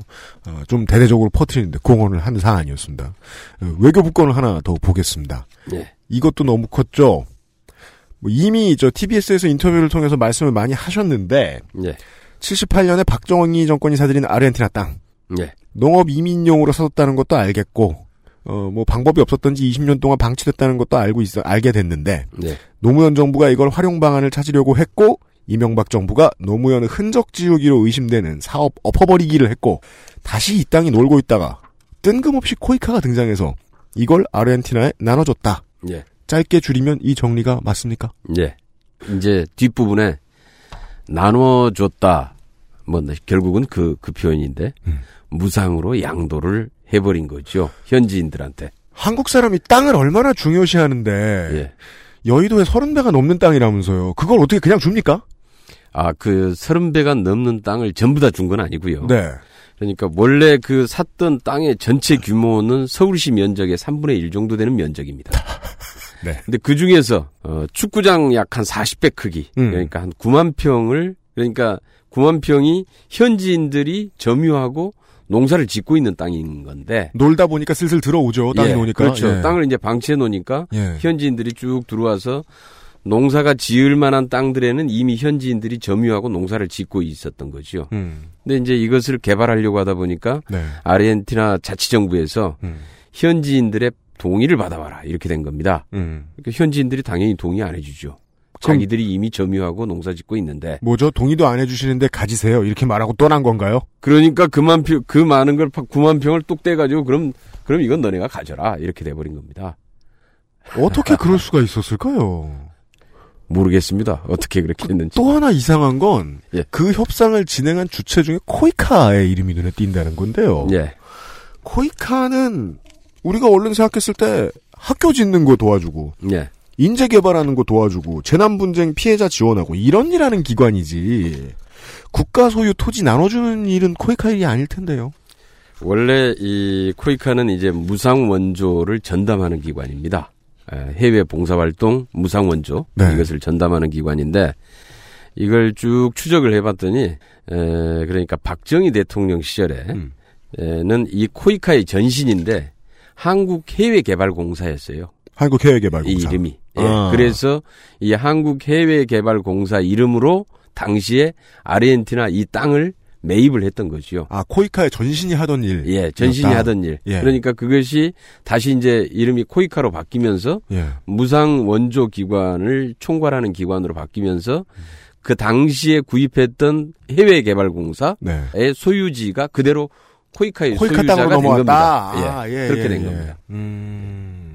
어, 좀 대대적으로 퍼뜨리는데 공헌을 한 사안이었습니다. 어, 외교부 건을 하나 더 보겠습니다. 예. 이것도 너무 컸죠. 뭐 이미 저 TBS에서 인터뷰를 통해서 말씀을 많이 하셨는데 예. 78년에 박정희 정권이 사들인 아르헨티나 땅 예. 농업 이민용으로 사뒀다는 것도 알겠고 어 뭐 방법이 없었던지 20년 동안 방치됐다는 것도 알고 있어 알게 됐는데 예. 노무현 정부가 이걸 활용 방안을 찾으려고 했고 이명박 정부가 노무현의 흔적 지우기로 의심되는 사업 엎어버리기를 했고 다시 이 땅이 놀고 있다가 뜬금없이 코이카가 등장해서 이걸 아르헨티나에 나눠줬다. 예. 짧게 줄이면 이 정리가 맞습니까? 예. 이제 뒷부분에 나눠줬다. 뭐, 결국은 그, 그 표현인데, 음. 무상으로 양도를 해버린 거죠. 현지인들한테. 한국 사람이 땅을 얼마나 중요시 하는데 예. 여의도에 30배가 넘는 땅이라면서요. 그걸 어떻게 그냥 줍니까? 아, 그, 서른 배가 넘는 땅을 전부 다 준 건 아니고요. 네. 그러니까 원래 그 샀던 땅의 전체 규모는 서울시 면적의 3분의 1 정도 되는 면적입니다. 네. 근데 그 중에서 어, 축구장 약 한 40배 크기, 음. 그러니까 한 9만 평을 그러니까 9만 평이 현지인들이 점유하고 농사를 짓고 있는 땅인 건데 놀다 보니까 슬슬 들어오죠. 땅이 예, 노니까. 그렇죠. 예. 땅을 이제 방치해 놓으니까 예. 현지인들이 쭉 들어와서 농사가 지을 만한 땅들에는 이미 현지인들이 점유하고 농사를 짓고 있었던 거죠. 음. 근데 이제 이것을 개발하려고 하다 보니까 네. 아르헨티나 자치정부에서 음. 현지인들의 동의를 받아와라 이렇게 된 겁니다. 음. 그러니까 현지인들이 당연히 동의 안 해주죠. 자기들이 이미 점유하고 농사 짓고 있는데 뭐죠? 동의도 안 해주시는데 가지세요. 이렇게 말하고 떠난 건가요? 그러니까 그만 평, 그 많은 걸 9만 평을 뚝 떼가지고 그럼 그럼 이건 너네가 가져라 이렇게 돼버린 겁니다. 어떻게 그럴 수가 있었을까요? 모르겠습니다. 어떻게 그렇게 했는지. 또 하나 이상한 건그 예. 협상을 진행한 주체 중에 코이카의 이름이 눈에 띈다는 건데요. 예. 코이카는 우리가 얼른 생각했을 때 학교 짓는 거 도와주고 예. 인재 개발하는 거 도와주고 재난 분쟁 피해자 지원하고 이런 일하는 기관이지 국가 소유 토지 나눠주는 일은 코이카 일이 아닐 텐데요. 원래 이 코이카는 이제 무상 원조를 전담하는 기관입니다. 에, 해외 봉사활동 무상 원조 네. 이것을 전담하는 기관인데 이걸 쭉 추적을 해봤더니 에, 그러니까 박정희 대통령 시절에 음. 에는 이 코이카의 전신인데 한국 해외 개발 공사였어요. 한국 해외 개발 공사. 이 이름이. 예. 아. 그래서 이 한국 해외 개발 공사 이름으로 당시에 아르헨티나 이 땅을 매입을 했던 거지요. 아 코이카의 전신이 하던 일. 예, 전신이. 하던 일. 예. 그러니까 그것이 다시 이제 이름이 코이카로 바뀌면서 예. 무상 원조 기관을 총괄하는 기관으로 바뀌면서 그 당시에 구입했던 해외 개발 공사의 네. 소유지가 그대로 코이카의 코이카 소유자가 된. 겁니다. 아, 예, 예, 그렇게 예, 된 예. 겁니다. 음.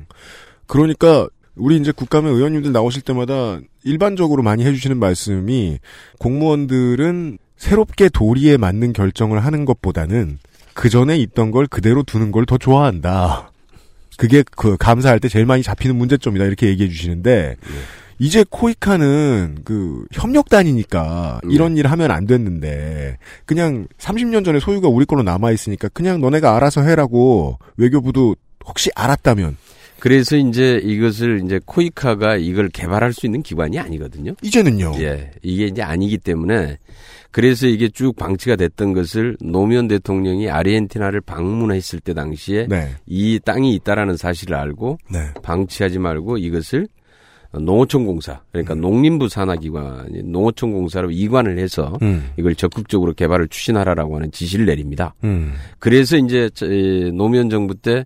그러니까 우리 이제 국감의 의원님들 나오실 때마다 일반적으로 많이 해주시는 말씀이 공무원들은 새롭게 도리에 맞는 결정을 하는 것보다는 그 전에 있던 걸 그대로 두는 걸 더 좋아한다. 그게 그 감사할 때 제일 많이 잡히는 문제점이다 이렇게 얘기해 주시는데 이제 코이카는 그 협력단이니까 음. 이런 일 하면 안 됐는데 그냥 30년 전에 소유가 우리 걸로 남아 있으니까 그냥 너네가 알아서 해라고 외교부도 혹시 알았다면 그래서 이제 이것을 이제 코이카가 이걸 개발할 수 있는 기관이 아니거든요. 이제는요. 예, 이게 이제 아니기 때문에 그래서 이게 쭉 방치가 됐던 것을 노무현 대통령이 아르헨티나를 방문했을 때 당시에 네. 이 땅이 있다라는 사실을 알고 네. 방치하지 말고 이것을 농어촌공사 그러니까 농림부 산하기관이 농어촌공사로 이관을 해서 음. 이걸 적극적으로 개발을 추진하라라고 하는 지시를 내립니다. 음. 그래서 이제 노무현 정부 때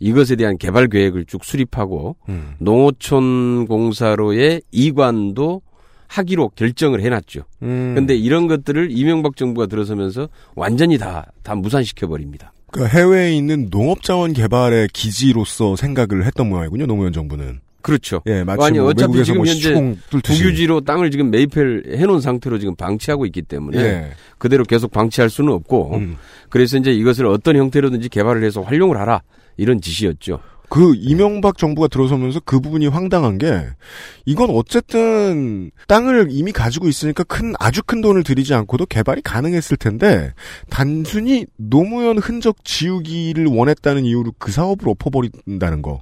이것에 대한 개발 계획을 쭉 수립하고 음. 농어촌 공사로의 이관도 하기로 결정을 해놨죠. 음. 근데 이런 것들을 이명박 정부가 들어서면서 완전히 다, 다 무산시켜 버립니다. 그러니까 해외에 있는 농업자원 개발의 기지로서 생각을 했던 모양이군요. 노무현 정부는. 그렇죠. 예, 마치 아니, 뭐 어차피 외국에서 지금 뭐 현재. 국유지로 땅을 지금 매입을 해놓은 상태로 지금 방치하고 있기 때문에 예. 그대로 계속 방치할 수는 없고 음. 그래서 이제 이것을 어떤 형태로든지 개발을 해서 활용을 하라 이런 지시였죠. 그 이명박 정부가 들어서면서 그 부분이 황당한 게 이건 어쨌든 땅을 이미 가지고 있으니까 큰 아주 큰 돈을 들이지 않고도 개발이 가능했을 텐데 단순히 노무현 흔적 지우기를 원했다는 이유로 그 사업을 엎어버린다는 거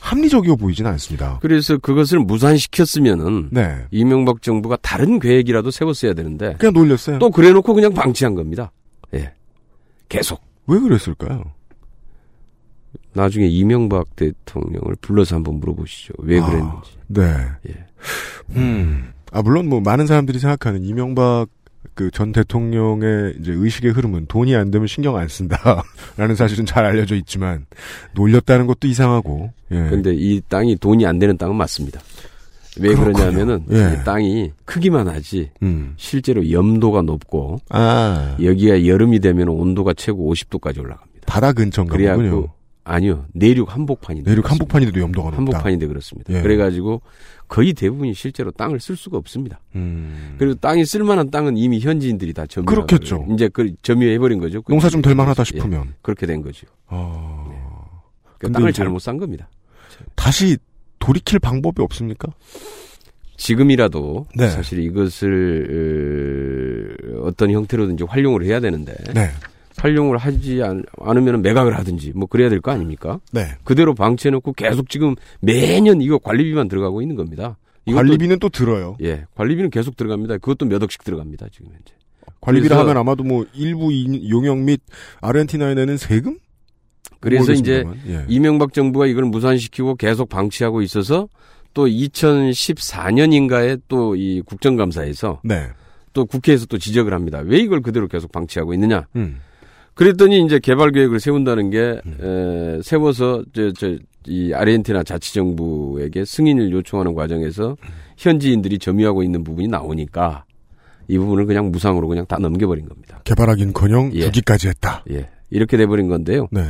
합리적이어 보이진 않습니다. 그래서 그것을 무산시켰으면은 네. 이명박 정부가 다른 계획이라도 세웠어야 되는데 그냥 놀렸어요. 또 그래놓고 그냥 방치한 겁니다. 예, 계속. 왜 그랬을까요? 나중에 이명박 대통령을 불러서 한번 물어보시죠. 왜 아. 그랬는지. 네. 예. 음. 아 물론 뭐 많은 사람들이 생각하는 이명박 그 전 대통령의 이제 의식의 흐름은 돈이 안 되면 신경 안 쓴다라는 사실은 잘 알려져 있지만 놀렸다는 것도 이상하고. 예. 근데 이 땅이 돈이 안 되는 땅은 맞습니다. 왜. 그러냐면은 예. 이 땅이 크기만 하지 음. 실제로 염도가 높고 아 여기가 여름이 되면 온도가 최고 50도까지 올라갑니다. 바다 근처인가 그래갖고 보군요. 아니요 내륙 한복판인데 내륙 그렇습니다. 한복판인데도 염도가 높다. 한복판인데 그렇습니다. 예. 그래가지고 거의 대부분이 실제로 땅을 쓸 수가 없습니다. 음. 그리고 땅이 쓸만한 땅은 이미 현지인들이 다 점유. 그렇겠죠. 이제 그 점유해버린 거죠. 농사 좀 될 만하다 예, 싶으면. 그렇게 된 거죠. 어... 그 근데 땅을 잘못 산 겁니다. 다시 돌이킬 방법이 없습니까? 지금이라도 네. 사실 이것을 어, 어떤 형태로든지 활용을 해야 되는데 네. 활용을 하지 않, 않으면 매각을 하든지 뭐 그래야 될 거 아닙니까? 네. 그대로 방치해놓고 계속 지금 매년 이거 관리비만 들어가고 있는 겁니다. 이것도- 관리비는 또 들어요. 예, 관리비는 계속 들어갑니다. 그것도 몇 억씩 들어갑니다 지금 현재. 그래서- 하면 아마도 뭐 일부 인- 용역 및 아르헨티나에 내는 세금? 그래서 이제 예. 이명박 정부가 이걸 무산시키고 계속 방치하고 있어서 또 2014년인가에 또 이 국정감사에서 네. 또 국회에서 또 지적을 합니다. 왜 이걸 그대로 계속 방치하고 있느냐? 음. 그랬더니 이제 개발 계획을 세운다는 게 에, 세워서 저저이 아르헨티나 자치 정부에게 승인을 요청하는 과정에서 현지인들이 점유하고 있는 부분이 나오니까 이 부분을 그냥 무상으로 그냥 다 넘겨버린 겁니다. 개발하긴커녕 예. 주기까지 했다. 예, 이렇게 돼버린 건데요. 네.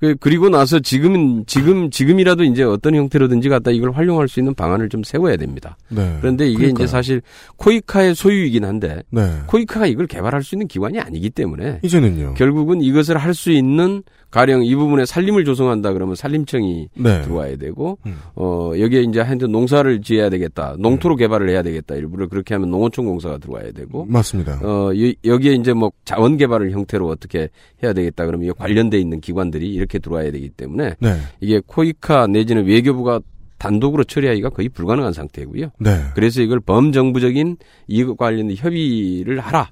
그- 그리고 나서 지금은 지금 지금이라도 이제 어떤 형태로든지 갖다 이걸 활용할 수 있는 방안을 좀 세워야 됩니다. 네. 그런데 이게 그러니까요. 이제 사실 코이카의 소유이긴 한데 네. 코이카가 이걸 개발할 수 있는 기관이 아니기 때문에 이제는요. 결국은 이것을 할 수 있는 가령 이 부분에 산림을 조성한다 그러면 산림청이 네. 들어와야 되고 음. 어 여기에 이제 하여튼 농사를 지어야 되겠다 농토로 개발을 해야 되겠다 일부러 그렇게 하면 농어촌 공사가 들어와야 되고 맞습니다. 어 여- 여기에 이제 뭐 자원 개발을 형태로 어떻게 해야 되겠다 그러면 이 관련돼 있는 기관들이 이렇게 들어와야 되기 때문에 네. 이게 코이카 내지는 외교부가 단독으로 처리하기가 거의 불가능한 상태고요. 네. 그래서 이걸 범정부적인 이거 관련된 협의를 하라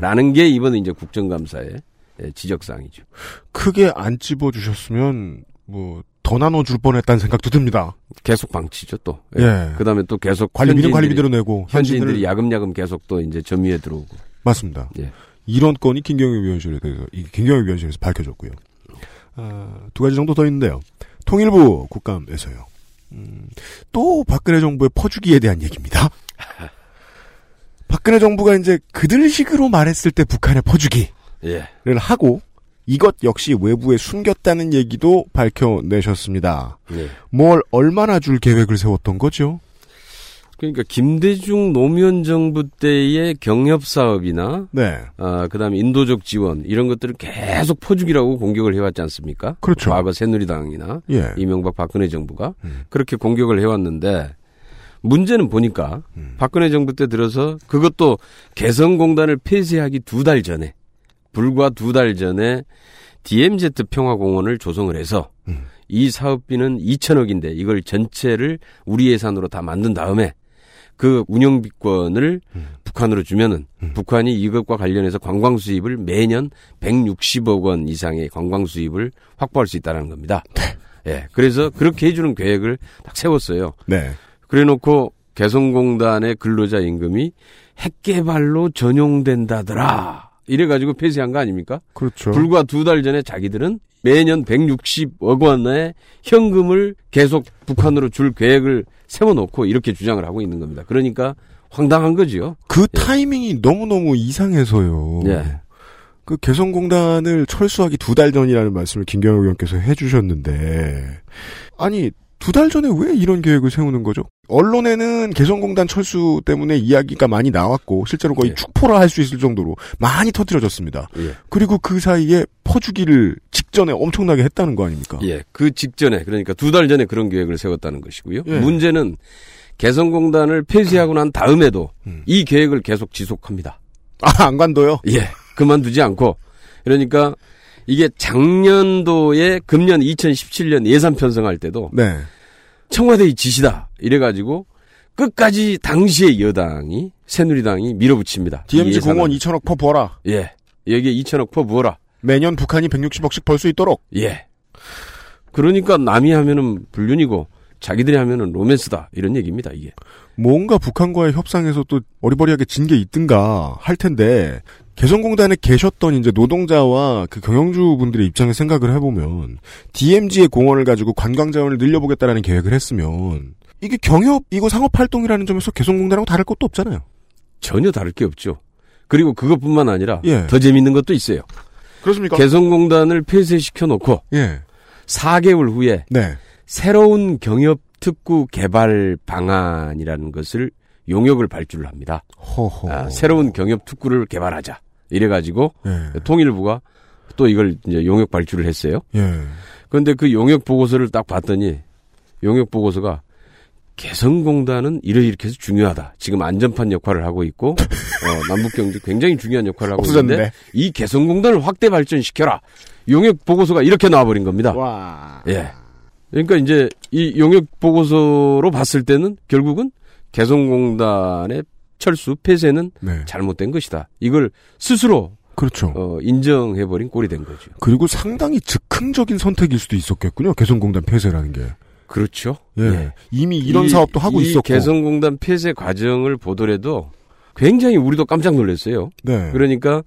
라는 네. 게 이번에 이제 국정감사의 예, 지적사항이죠. 크게 안 찝어주셨으면 뭐 더 나눠줄 뻔했다는 생각도 듭니다. 계속 방치죠 또. 예. 그다음에 또 계속 관리비는 관리비대로 내고 현지인들이 야금야금 계속 또 이제 점유에 들어오고. 맞습니다. 예. 이런 건이 김경일 위원실에 대해서 이 김경일 위원실에서 밝혀졌고요. 아, 두 가지 정도 더 있는데요. 통일부 국감에서요. 음, 또 박근혜 정부의 퍼주기에 대한 얘기입니다. 박근혜 정부가 이제 그들식으로 말했을 때 북한의 퍼주기 를 예. 하고 이것 역시 외부에 숨겼다는 얘기도 밝혀내셨습니다. 예. 뭘 얼마나 줄 계획을 세웠던 거죠? 그러니까 김대중 노무현 정부 때의 경협 사업이나 네. 아, 그다음에 인도적 지원 이런 것들을 계속 퍼주기라고 공격을 해왔지 않습니까? 그렇죠. 과거 새누리당이나 예. 이명박 박근혜 정부가 음. 그렇게 공격을 해왔는데 문제는 보니까 음. 박근혜 정부 때 들어서 그것도 개성공단을 폐쇄하기 두 달 전에 불과 두 달 전에 DMZ 평화공원을 조성을 해서 음. 이 사업비는 2천억인데 이걸 전체를 우리 예산으로 다 만든 다음에 그 운영비권을 음. 북한으로 주면은 북한이 이것과 관련해서 관광 수입을 매년 160억 원 이상의 관광 수입을 확보할 수 있다는 겁니다. 예. 그래서 그렇게 해주는 계획을 딱 세웠어요. 네. 그래 놓고 개성공단의 근로자 임금이 핵개발로 전용된다더라. 이래가지고 폐쇄한 거 아닙니까? 그렇죠. 불과 두 달 전에 자기들은 매년 160억 원의 현금을 계속 북한으로 줄 계획을 세워놓고 이렇게 주장을 하고 있는 겁니다. 그러니까 황당한 거지요. 그 타이밍이 너무너무 이상해서요. 예. 그 개성공단을 철수하기 두 달 전이라는 말씀을 김경호 의원께서 해주셨는데, 아니, 두 달 전에 왜 이런 계획을 세우는 거죠? 언론에는 개성공단 철수 때문에 이야기가 많이 나왔고, 실제로 거의 예. 축포라 할 수 있을 정도로 많이 터뜨려졌습니다. 예. 그리고 그 사이에 퍼주기를 직전에 엄청나게 했다는 거 아닙니까? 예. 그 직전에 그러니까 두 달 전에 그런 계획을 세웠다는 것이고요. 예. 문제는 개성공단을 폐쇄하고 난 다음에도 음. 이 계획을 계속 지속합니다. 아, 안 관둬요? 예. 그만두지 않고 그러니까 이게 작년도에 금년 2017년 예산 편성할 때도 네. 청와대의 지시다 이래가지고 끝까지 당시의 여당이 새누리당이 밀어붙입니다. 이 DMZ. 공원 2천억 퍼 부어라. 예 여기에 2천억 퍼 부어라. 매년 북한이 160억씩 벌 수 있도록. 예. 그러니까 남이 하면은 불륜이고 자기들이 하면은 로맨스다 이런 얘기입니다 이게. 뭔가 북한과의 협상에서 또 어리버리하게 진 게 있든가 할 텐데 개성공단에 계셨던 이제 노동자와 그 경영주 분들의 입장에 생각을 해보면 DMZ의 공원을 가지고 관광 자원을 늘려보겠다라는 계획을 했으면 이게 경협이고 상업 활동이라는 점에서 개성공단하고 다를 것도 없잖아요. 전혀 다를 게 없죠. 그리고 그것뿐만 아니라 예. 더 재밌는 것도 있어요. 그렇습니까? 개성공단을 폐쇄시켜 놓고 예. 4개월 후에 네. 새로운 경협 특구 개발 방안이라는 것을 용역을 발주를 합니다. 아, 새로운 경협 특구를 개발하자. 이래가지고 예. 통일부가 또 이걸 이제 용역 발주를 했어요. 예. 그런데 그 용역 보고서를 딱 봤더니 용역 보고서가 개성공단은 이렇게 해서 중요하다. 지금 안전판 역할을 하고 있고 어, 남북 경제 굉장히 중요한 역할을 하고 없어졌네. 있는데 이 개성공단을 확대 발전시켜라. 용역 보고서가 이렇게 나와버린 겁니다. 와. 예. 그러니까 이제 이 용역 보고서로 봤을 때는 결국은 개성공단의 철수 폐쇄는 네. 잘못된 것이다. 이걸 스스로 그렇죠. 어, 인정해버린 꼴이 된 거죠. 그리고 상당히 즉흥적인 선택일 수도 있었겠군요. 개성공단 폐쇄라는 게. 그렇죠. 예. 이미 이런 이- 사업도 하고 이 있었고. 개성공단 폐쇄 과정을 보더라도 굉장히 우리도 깜짝 놀랐어요. 네. 그러니까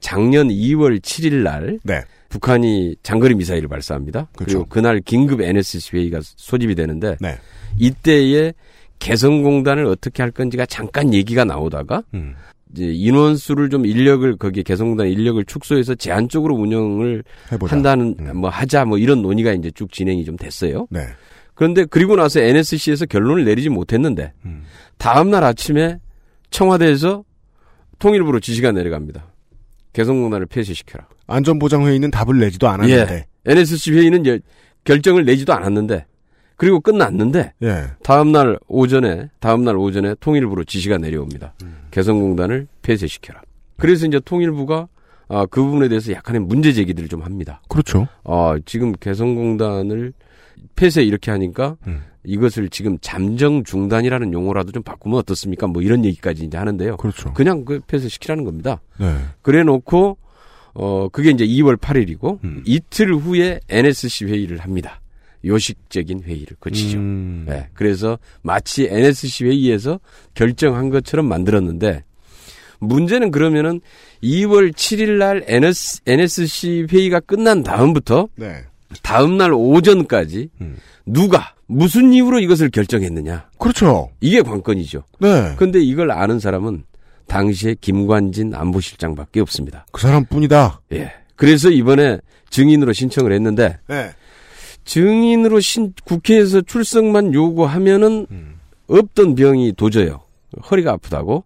작년 2월 7일 날 네. 북한이 장거리 미사일을 발사합니다. 그리고 그렇죠. 그날 긴급 NSC 회의가 소집이 되는데 네. 이때에 개성공단을 어떻게 할 건지가 잠깐 얘기가 나오다가 음. 이제 인원수를 좀 인력을 거기에 개성공단 인력을 축소해서 제한적으로 운영을 해보자. 한다는 음. 뭐 하자 뭐 이런 논의가 이제 쭉 진행이 좀 됐어요. 네. 그런데 그리고 나서 NSC에서 결론을 내리지 못했는데 음. 다음 날 아침에 청와대에서 통일부로 지시가 내려갑니다. 개성공단을 폐쇄시켜라. 안전보장회의는 답을 내지도 않았는데. NSC 회의는 결정을 내지도 않았는데 그리고 끝났는데 예. 다음 날 오전에 다음 날 오전에 통일부로 지시가 내려옵니다. 개성공단을 폐쇄시켜라. 그래서 이제 통일부가 아, 그 부분에 대해서 약간의 문제 제기들을 좀 합니다. 그렇죠. 아, 지금 개성공단을 폐쇄 이렇게 하니까 음. 이것을 지금 잠정 중단이라는 용어라도 좀 바꾸면 어떻습니까? 뭐 이런 얘기까지 이제 하는데요. 그렇죠. 그냥 그 폐쇄시키라는 겁니다. 네. 그래 놓고 어 그게 이제 2월 8일이고 음. 이틀 후에 NSC 회의를 합니다. 요식적인 회의를 거치죠. 음. 네, 그래서 마치 NSC 회의에서 결정한 것처럼 만들었는데 문제는 그러면은 2월 7일 날 NS, NSC 회의가 끝난 다음부터 네. 다음 날 오전까지 음. 누가 무슨 이유로 이것을 결정했느냐 그렇죠. 이게 관건이죠. 네. 근데 이걸 아는 사람은 당시에 김관진 안보실장밖에 없습니다. 그 사람뿐이다. 예. 그래서 이번에 증인으로 신청을 했는데 네. 증인으로 신 국회에서 출석만 요구하면은 음. 없던 병이 도져요. 허리가 아프다고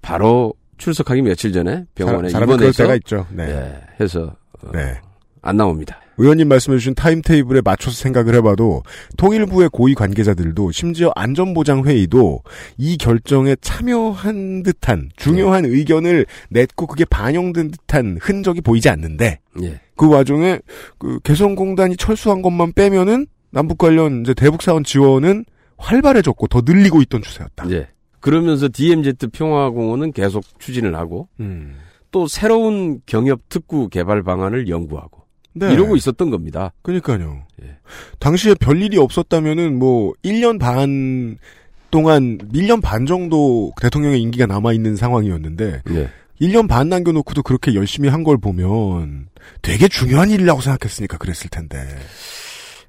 바로 출석하기 며칠 전에 병원에 사람, 입원해서 때가 있죠. 네. 예, 해서 어, 네. 안 나옵니다. 의원님 말씀해주신 타임테이블에 맞춰서 생각을 해봐도 통일부의 고위 관계자들도 심지어 안전보장회의도 이 결정에 참여한 듯한 중요한 네. 의견을 냈고 그게 반영된 듯한 흔적이 보이지 않는데 예. 그 와중에 그 개성공단이 철수한 것만 빼면은 남북 관련 이제 대북 사원 지원은 활발해졌고 더 늘리고 있던 추세였다. 예. 그러면서 DMZ 평화공원은 계속 추진을 하고 또 새로운 경협 특구 개발 방안을 연구하고 네. 이러고 있었던 겁니다. 그러니까요. 예. 당시에 별일이 없었다면은 뭐 1년 반 동안 1년 반 정도 대통령의 임기가 남아 있는 상황이었는데 예. 1년 반 남겨놓고도 그렇게 열심히 한 걸 보면 되게 중요한 일이라고 생각했으니까 그랬을 텐데.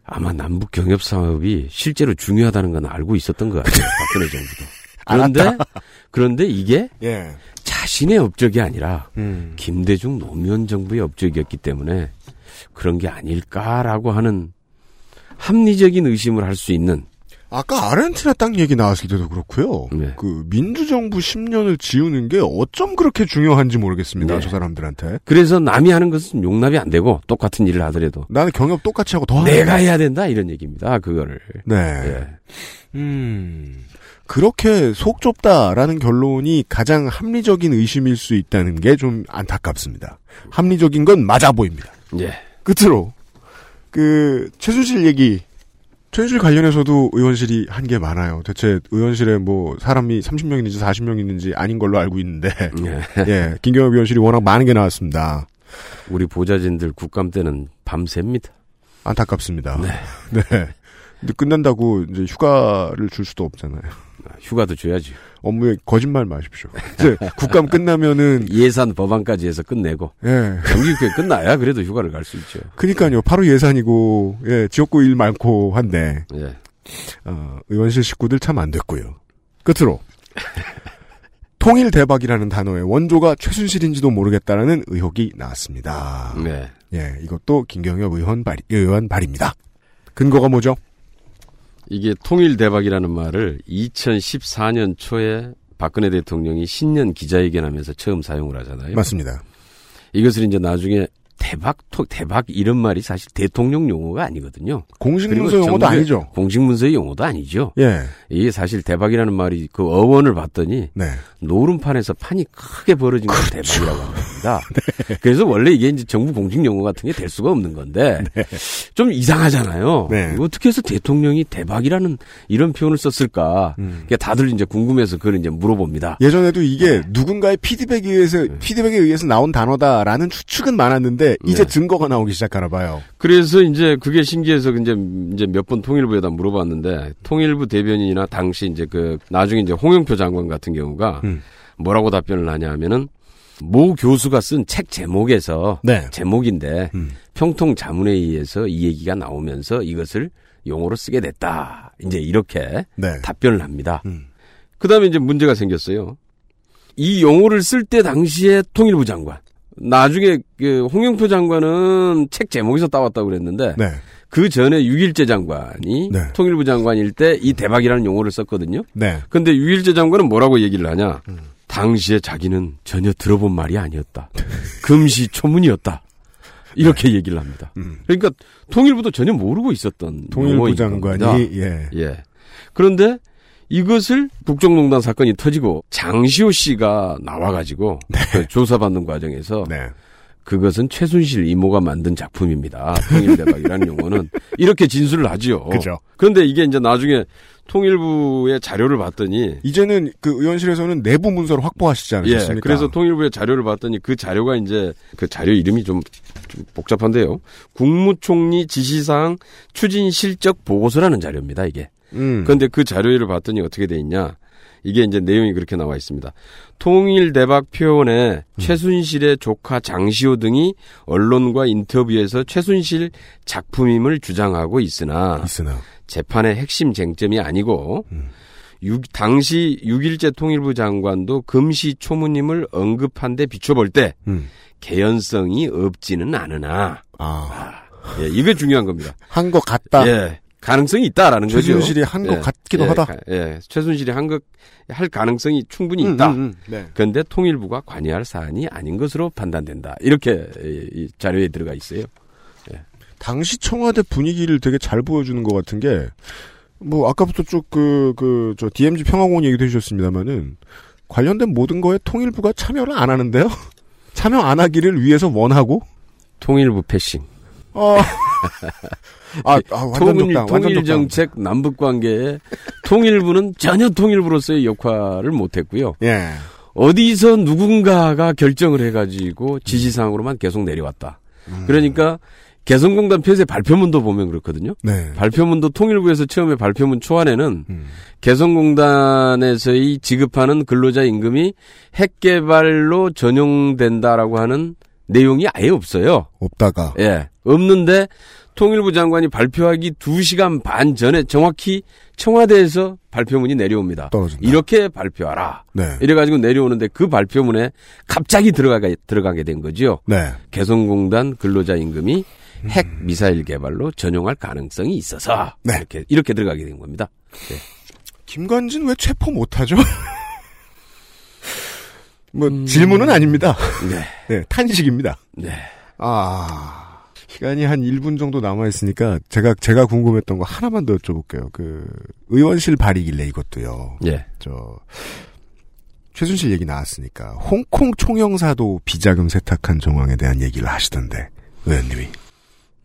아마 남북 경협 사업이 실제로 중요하다는 건 알고 있었던 것 같아요. 박근혜 정부도. 그런데 그런데 이게 예. 자신의 업적이 아니라 음. 김대중 노무현 정부의 업적이었기 때문에 그런 게 아닐까라고 하는 합리적인 의심을 할 수 있는 아까 아르헨티나 땅 얘기 나왔을 때도 그렇고요. 네. 그 민주정부 10년을 지우는 게 어쩜 그렇게 중요한지 모르겠습니다. 네. 저 사람들한테. 그래서 남이 하는 것은 용납이 안 되고 똑같은 일을 하더라도 나는 경협 똑같이 하고 더 내가. 해야 된다 이런 얘기입니다. 그거를. 네. 예. 음. 그렇게 속 좁다라는 결론이 가장 합리적인 의심일 수 있다는 게 좀 안타깝습니다. 합리적인 건 맞아 보입니다. 예. 끝으로 그 최순실 얘기 최순실 관련해서도 의원실이 한 게 많아요. 대체 의원실에 뭐 사람이 30명이는지 40명 있는지 아닌 걸로 알고 있는데 예. 예, 김경엽 의원실이 워낙 많은 게 나왔습니다. 우리 보좌진들 국감 때는 밤새입니다. 안타깝습니다. 네. 네. 근데 끝난다고 이제 휴가를 줄 수도 없잖아요. 휴가도 줘야지. 업무에 거짓말 마십시오. 국감 끝나면은 예산 법안까지 해서 끝내고 예. 정기국회 끝나야 그래도 휴가를 갈 수 있죠. 그니까요. 바로 예산이고 예, 지역구 일 많고 한데 예. 어, 의원실 식구들 참 안 됐고요. 끝으로 통일 대박이라는 단어의 원조가 최순실인지도 모르겠다라는 의혹이 나왔습니다. 네. 예, 이것도 김경엽 의원 발 의원 발입니다. 근거가 뭐죠? 이게 통일 대박이라는 말을 2014년 초에 박근혜 대통령이 신년 기자회견하면서 처음 사용을 하잖아요. 맞습니다. 이것을 이제 나중에 대박 토 대박 이런 말이 사실 대통령 용어가 아니거든요. 공식 문서 용어도 아니죠. 공식 문서의 용어도 아니죠. 예, 이게 사실 대박이라는 말이 그 어원을 봤더니 네. 노름판에서 판이 크게 벌어진 건 대박이라고 합니다. 그래서 원래 이게 이제 정부 공식 용어 같은 게 될 수가 없는 건데 좀 이상하잖아요. 네. 어떻게 해서 대통령이 대박이라는 이런 표현을 썼을까? 음. 그러니까 다들 이제 궁금해서 그걸 이제 물어봅니다. 예전에도 이게 네. 누군가의 피드백에 의해서 피드백에 의해서 나온 단어다라는 추측은 많았는데 이제 네. 증거가 나오기 시작하나 봐요. 그래서 이제 그게 신기해서 이제 이제 몇 번 통일부에다 물어봤는데 통일부 대변인이나 당시 이제 그 나중에 이제 홍영표 장관 같은 경우가 음. 뭐라고 답변을 하냐면은 모 교수가 쓴 책 제목에서 네. 제목인데 음. 평통 자문회의에서 이 얘기가 나오면서 이것을 용어로 쓰게 됐다. 이제 이렇게 네. 답변을 합니다. 음. 그다음에 이제 문제가 생겼어요. 이 용어를 쓸 때 당시에 통일부 장관 나중에 그 홍영표 장관은 책 제목에서 따왔다고 그랬는데 네. 그 전에 유일재 장관이 네. 통일부 장관일 때 이 대박이라는 용어를 썼거든요. 네. 근데 유일재 장관은 뭐라고 얘기를 하냐? 음. 당시에 자기는 전혀 들어본 말이 아니었다. 금시초문이었다. 이렇게 얘기를 합니다. 음. 그러니까 통일부도 전혀 모르고 있었던 통일부 장관이. 예. 예. 그런데 이것을 국정농단 사건이 터지고 장시호 씨가 나와가지고 그 조사받는 과정에서 네. 그것은 최순실 이모가 만든 작품입니다. 통일대박이라는 용어는 이렇게 진술을 하지요. 그죠. 그런데 이게 이제 나중에 통일부의 자료를 봤더니 이제는 그 의원실에서는 내부 문서를 확보하시지 예, 않으셨습니까? 그래서 통일부의 자료를 봤더니 그 자료가 이제 그 자료 이름이 좀, 좀 복잡한데요. 국무총리 지시사항 추진 실적 보고서라는 자료입니다. 이게. 음. 그런데 그 자료를 봤더니 어떻게 돼 있냐? 이게 이제 내용이 그렇게 나와 있습니다. 통일 대박 표현에 최순실의 조카 장시호 등이 언론과 인터뷰에서 최순실 작품임을 주장하고 있으나 있으나 재판의 핵심 쟁점이 아니고 육- 당시 6일째 통일부 장관도 금시초문임을 언급한 데 비춰볼 때 음. 개연성이 없지는 않으나 아. 예, 이게 중요한 겁니다. 한 것 같다. 예, 가능성이 있다라는 거죠. 최순실이 한것 예, 같기도 예, 하다. 가- 예, 최순실이 한 것 할 가능성이 충분히 음, 있다. 음, 음. 네. 그런데 통일부가 관여할 사안이 아닌 것으로 판단된다. 이렇게 이- 이 자료에 들어가 있어요. 당시 청와대 분위기를 되게 잘 보여주는 것 같은 게, 뭐, 아까부터 쭉 그, 그, 저, DMZ 평화공원 얘기도 해주셨습니다만은, 관련된 모든 거에 통일부가 참여를 안 하는데요? 참여 안 하기를 위해서 원하고, 통일부 패싱. 어, 아, 아, 완전 통일, 완전 통일. 정책 남북 관계에 통일부는 전혀 통일부로서의 역할을 못했고요. 예. 어디서 누군가가 결정을 해가지고 지시사항으로만 계속 내려왔다. 음. 그러니까 개성공단 폐쇄 발표문도 보면 그렇거든요. 네. 발표문도 통일부에서 처음에 발표문 초안에는 음. 개성공단에서의 지급하는 근로자 임금이 핵개발로 전용된다라고 하는 내용이 아예 없어요. 없다가. 예. 없는데 통일부 장관이 발표하기 2시간 반 전에 정확히 청와대에서 발표문이 내려옵니다. 떨어진다. 이렇게 발표하라. 네. 이래가지고 내려오는데 그 발표문에 갑자기 들어가게, 들어가게 된 거죠. 네. 개성공단 근로자 임금이 핵 미사일 개발로 전용할 가능성이 있어서 네. 이렇게 이렇게 들어가게 된 겁니다. 김관진 왜 체포 못하죠? 뭐, 질문은 아닙니다. 네. 네, 탄식입니다. 네. 아, 시간이 한 1분 정도 남아 있으니까, 제가, 제가 궁금했던 거 하나만 더 여쭤볼게요. 그, 의원실 발의길래 이것도요. 예. 저, 최순실 얘기 나왔으니까, 홍콩 총영사도 비자금 세탁한 정황에 대한 얘기를 하시던데, 의원님이.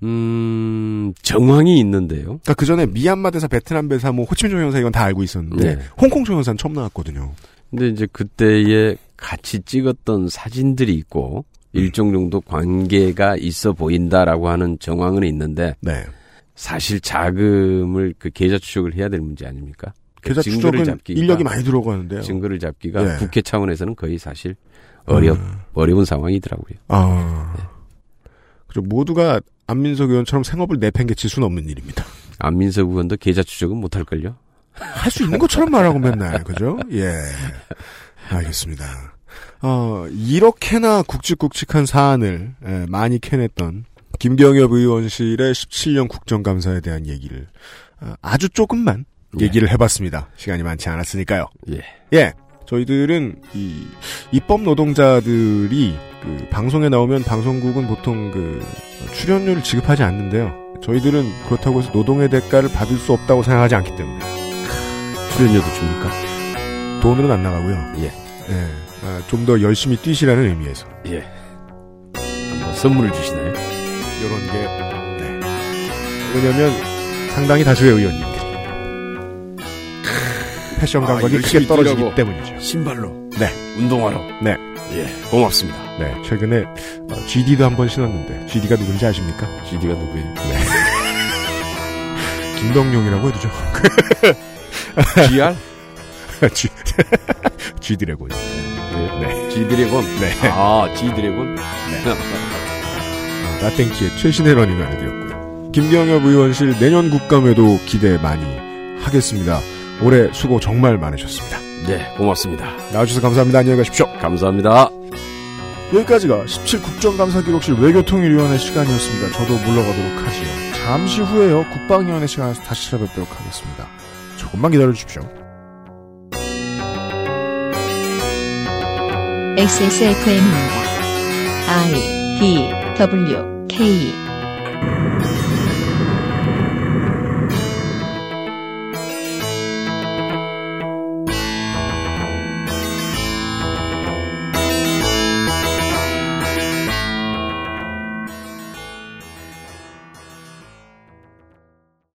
음, 정황이 있는데요. 그러니까 그 전에 미얀마 대사, 베트남 대사, 뭐 호치민 총영사 이건 다 알고 있었는데, 네. 홍콩 총영사는 처음 나왔거든요. 근데 이제 그때에 같이 찍었던 사진들이 있고 일정 정도 관계가 있어 보인다라고 하는 정황은 있는데 네. 사실 자금을 그 계좌 추적을 해야 될 문제 아닙니까? 그 계좌 추적은 잡기가- 인력이 많이 들어가는데요. 증거를 잡기가 네. 국회 차원에서는 거의 사실 어렵 어려운 상황이더라고요. 아. 그죠. 모두가 안민석 의원처럼 생업을 내팽개칠 수는 없는 일입니다. 안민석 의원도 계좌 추적은 못 할 걸요. 할 수 있는 것처럼 말하고 맨날, 그죠? 예. 알겠습니다. 어, 이렇게나 굵직굵직한 사안을 예, 많이 캐냈던 김경엽 의원실의 17년 국정감사에 대한 얘기를 어, 아주 조금만 예. 얘기를 해봤습니다. 시간이 많지 않았으니까요. 예. 예. 저희들은 이 입법 노동자들이 그 방송에 나오면 방송국은 보통 그 출연료를 지급하지 않는데요. 저희들은 그렇다고 해서 노동의 대가를 받을 수 없다고 생각하지 않기 때문에 출연료도 줍니까? 돈으로는 안 나가고요. 예. 좀 더 열심히 뛰시라는 의미에서 예. 뭐 선물을 주시나요? 이런 게 네. 왜냐하면 상당히 다수의 의원님들이 패션 아, 감각이 열심히 크게 떨어지기. 때문이죠. 신발로. 네. 운동화로. 네. 예. 고맙습니다. 네. 최근에 어, GD도 한번 신었는데 GD가 누군지 아십니까? GD가 누구예요? 김덕용이라고 해두죠. GR? G, G드래곤. 네. G드래곤? 네. 아, G드래곤? 나땡키의 최신의 러닝을 알려드렸고요. 김경협 의원실 내년 국감에도 기대 많이 하겠습니다. 올해 수고 정말 많으셨습니다. 네, 고맙습니다. 나와주셔서 감사합니다. 안녕히 가십시오. 감사합니다. 여기까지가 17 국정감사기록실 외교통일위원회 시간이었습니다. 저도 물러가도록 하지요. 잠시 후에요. 국방위원회 시간에서 다시 찾아뵙도록 하겠습니다. 조금만 기다려주십시오. XSFM입니다. I D W K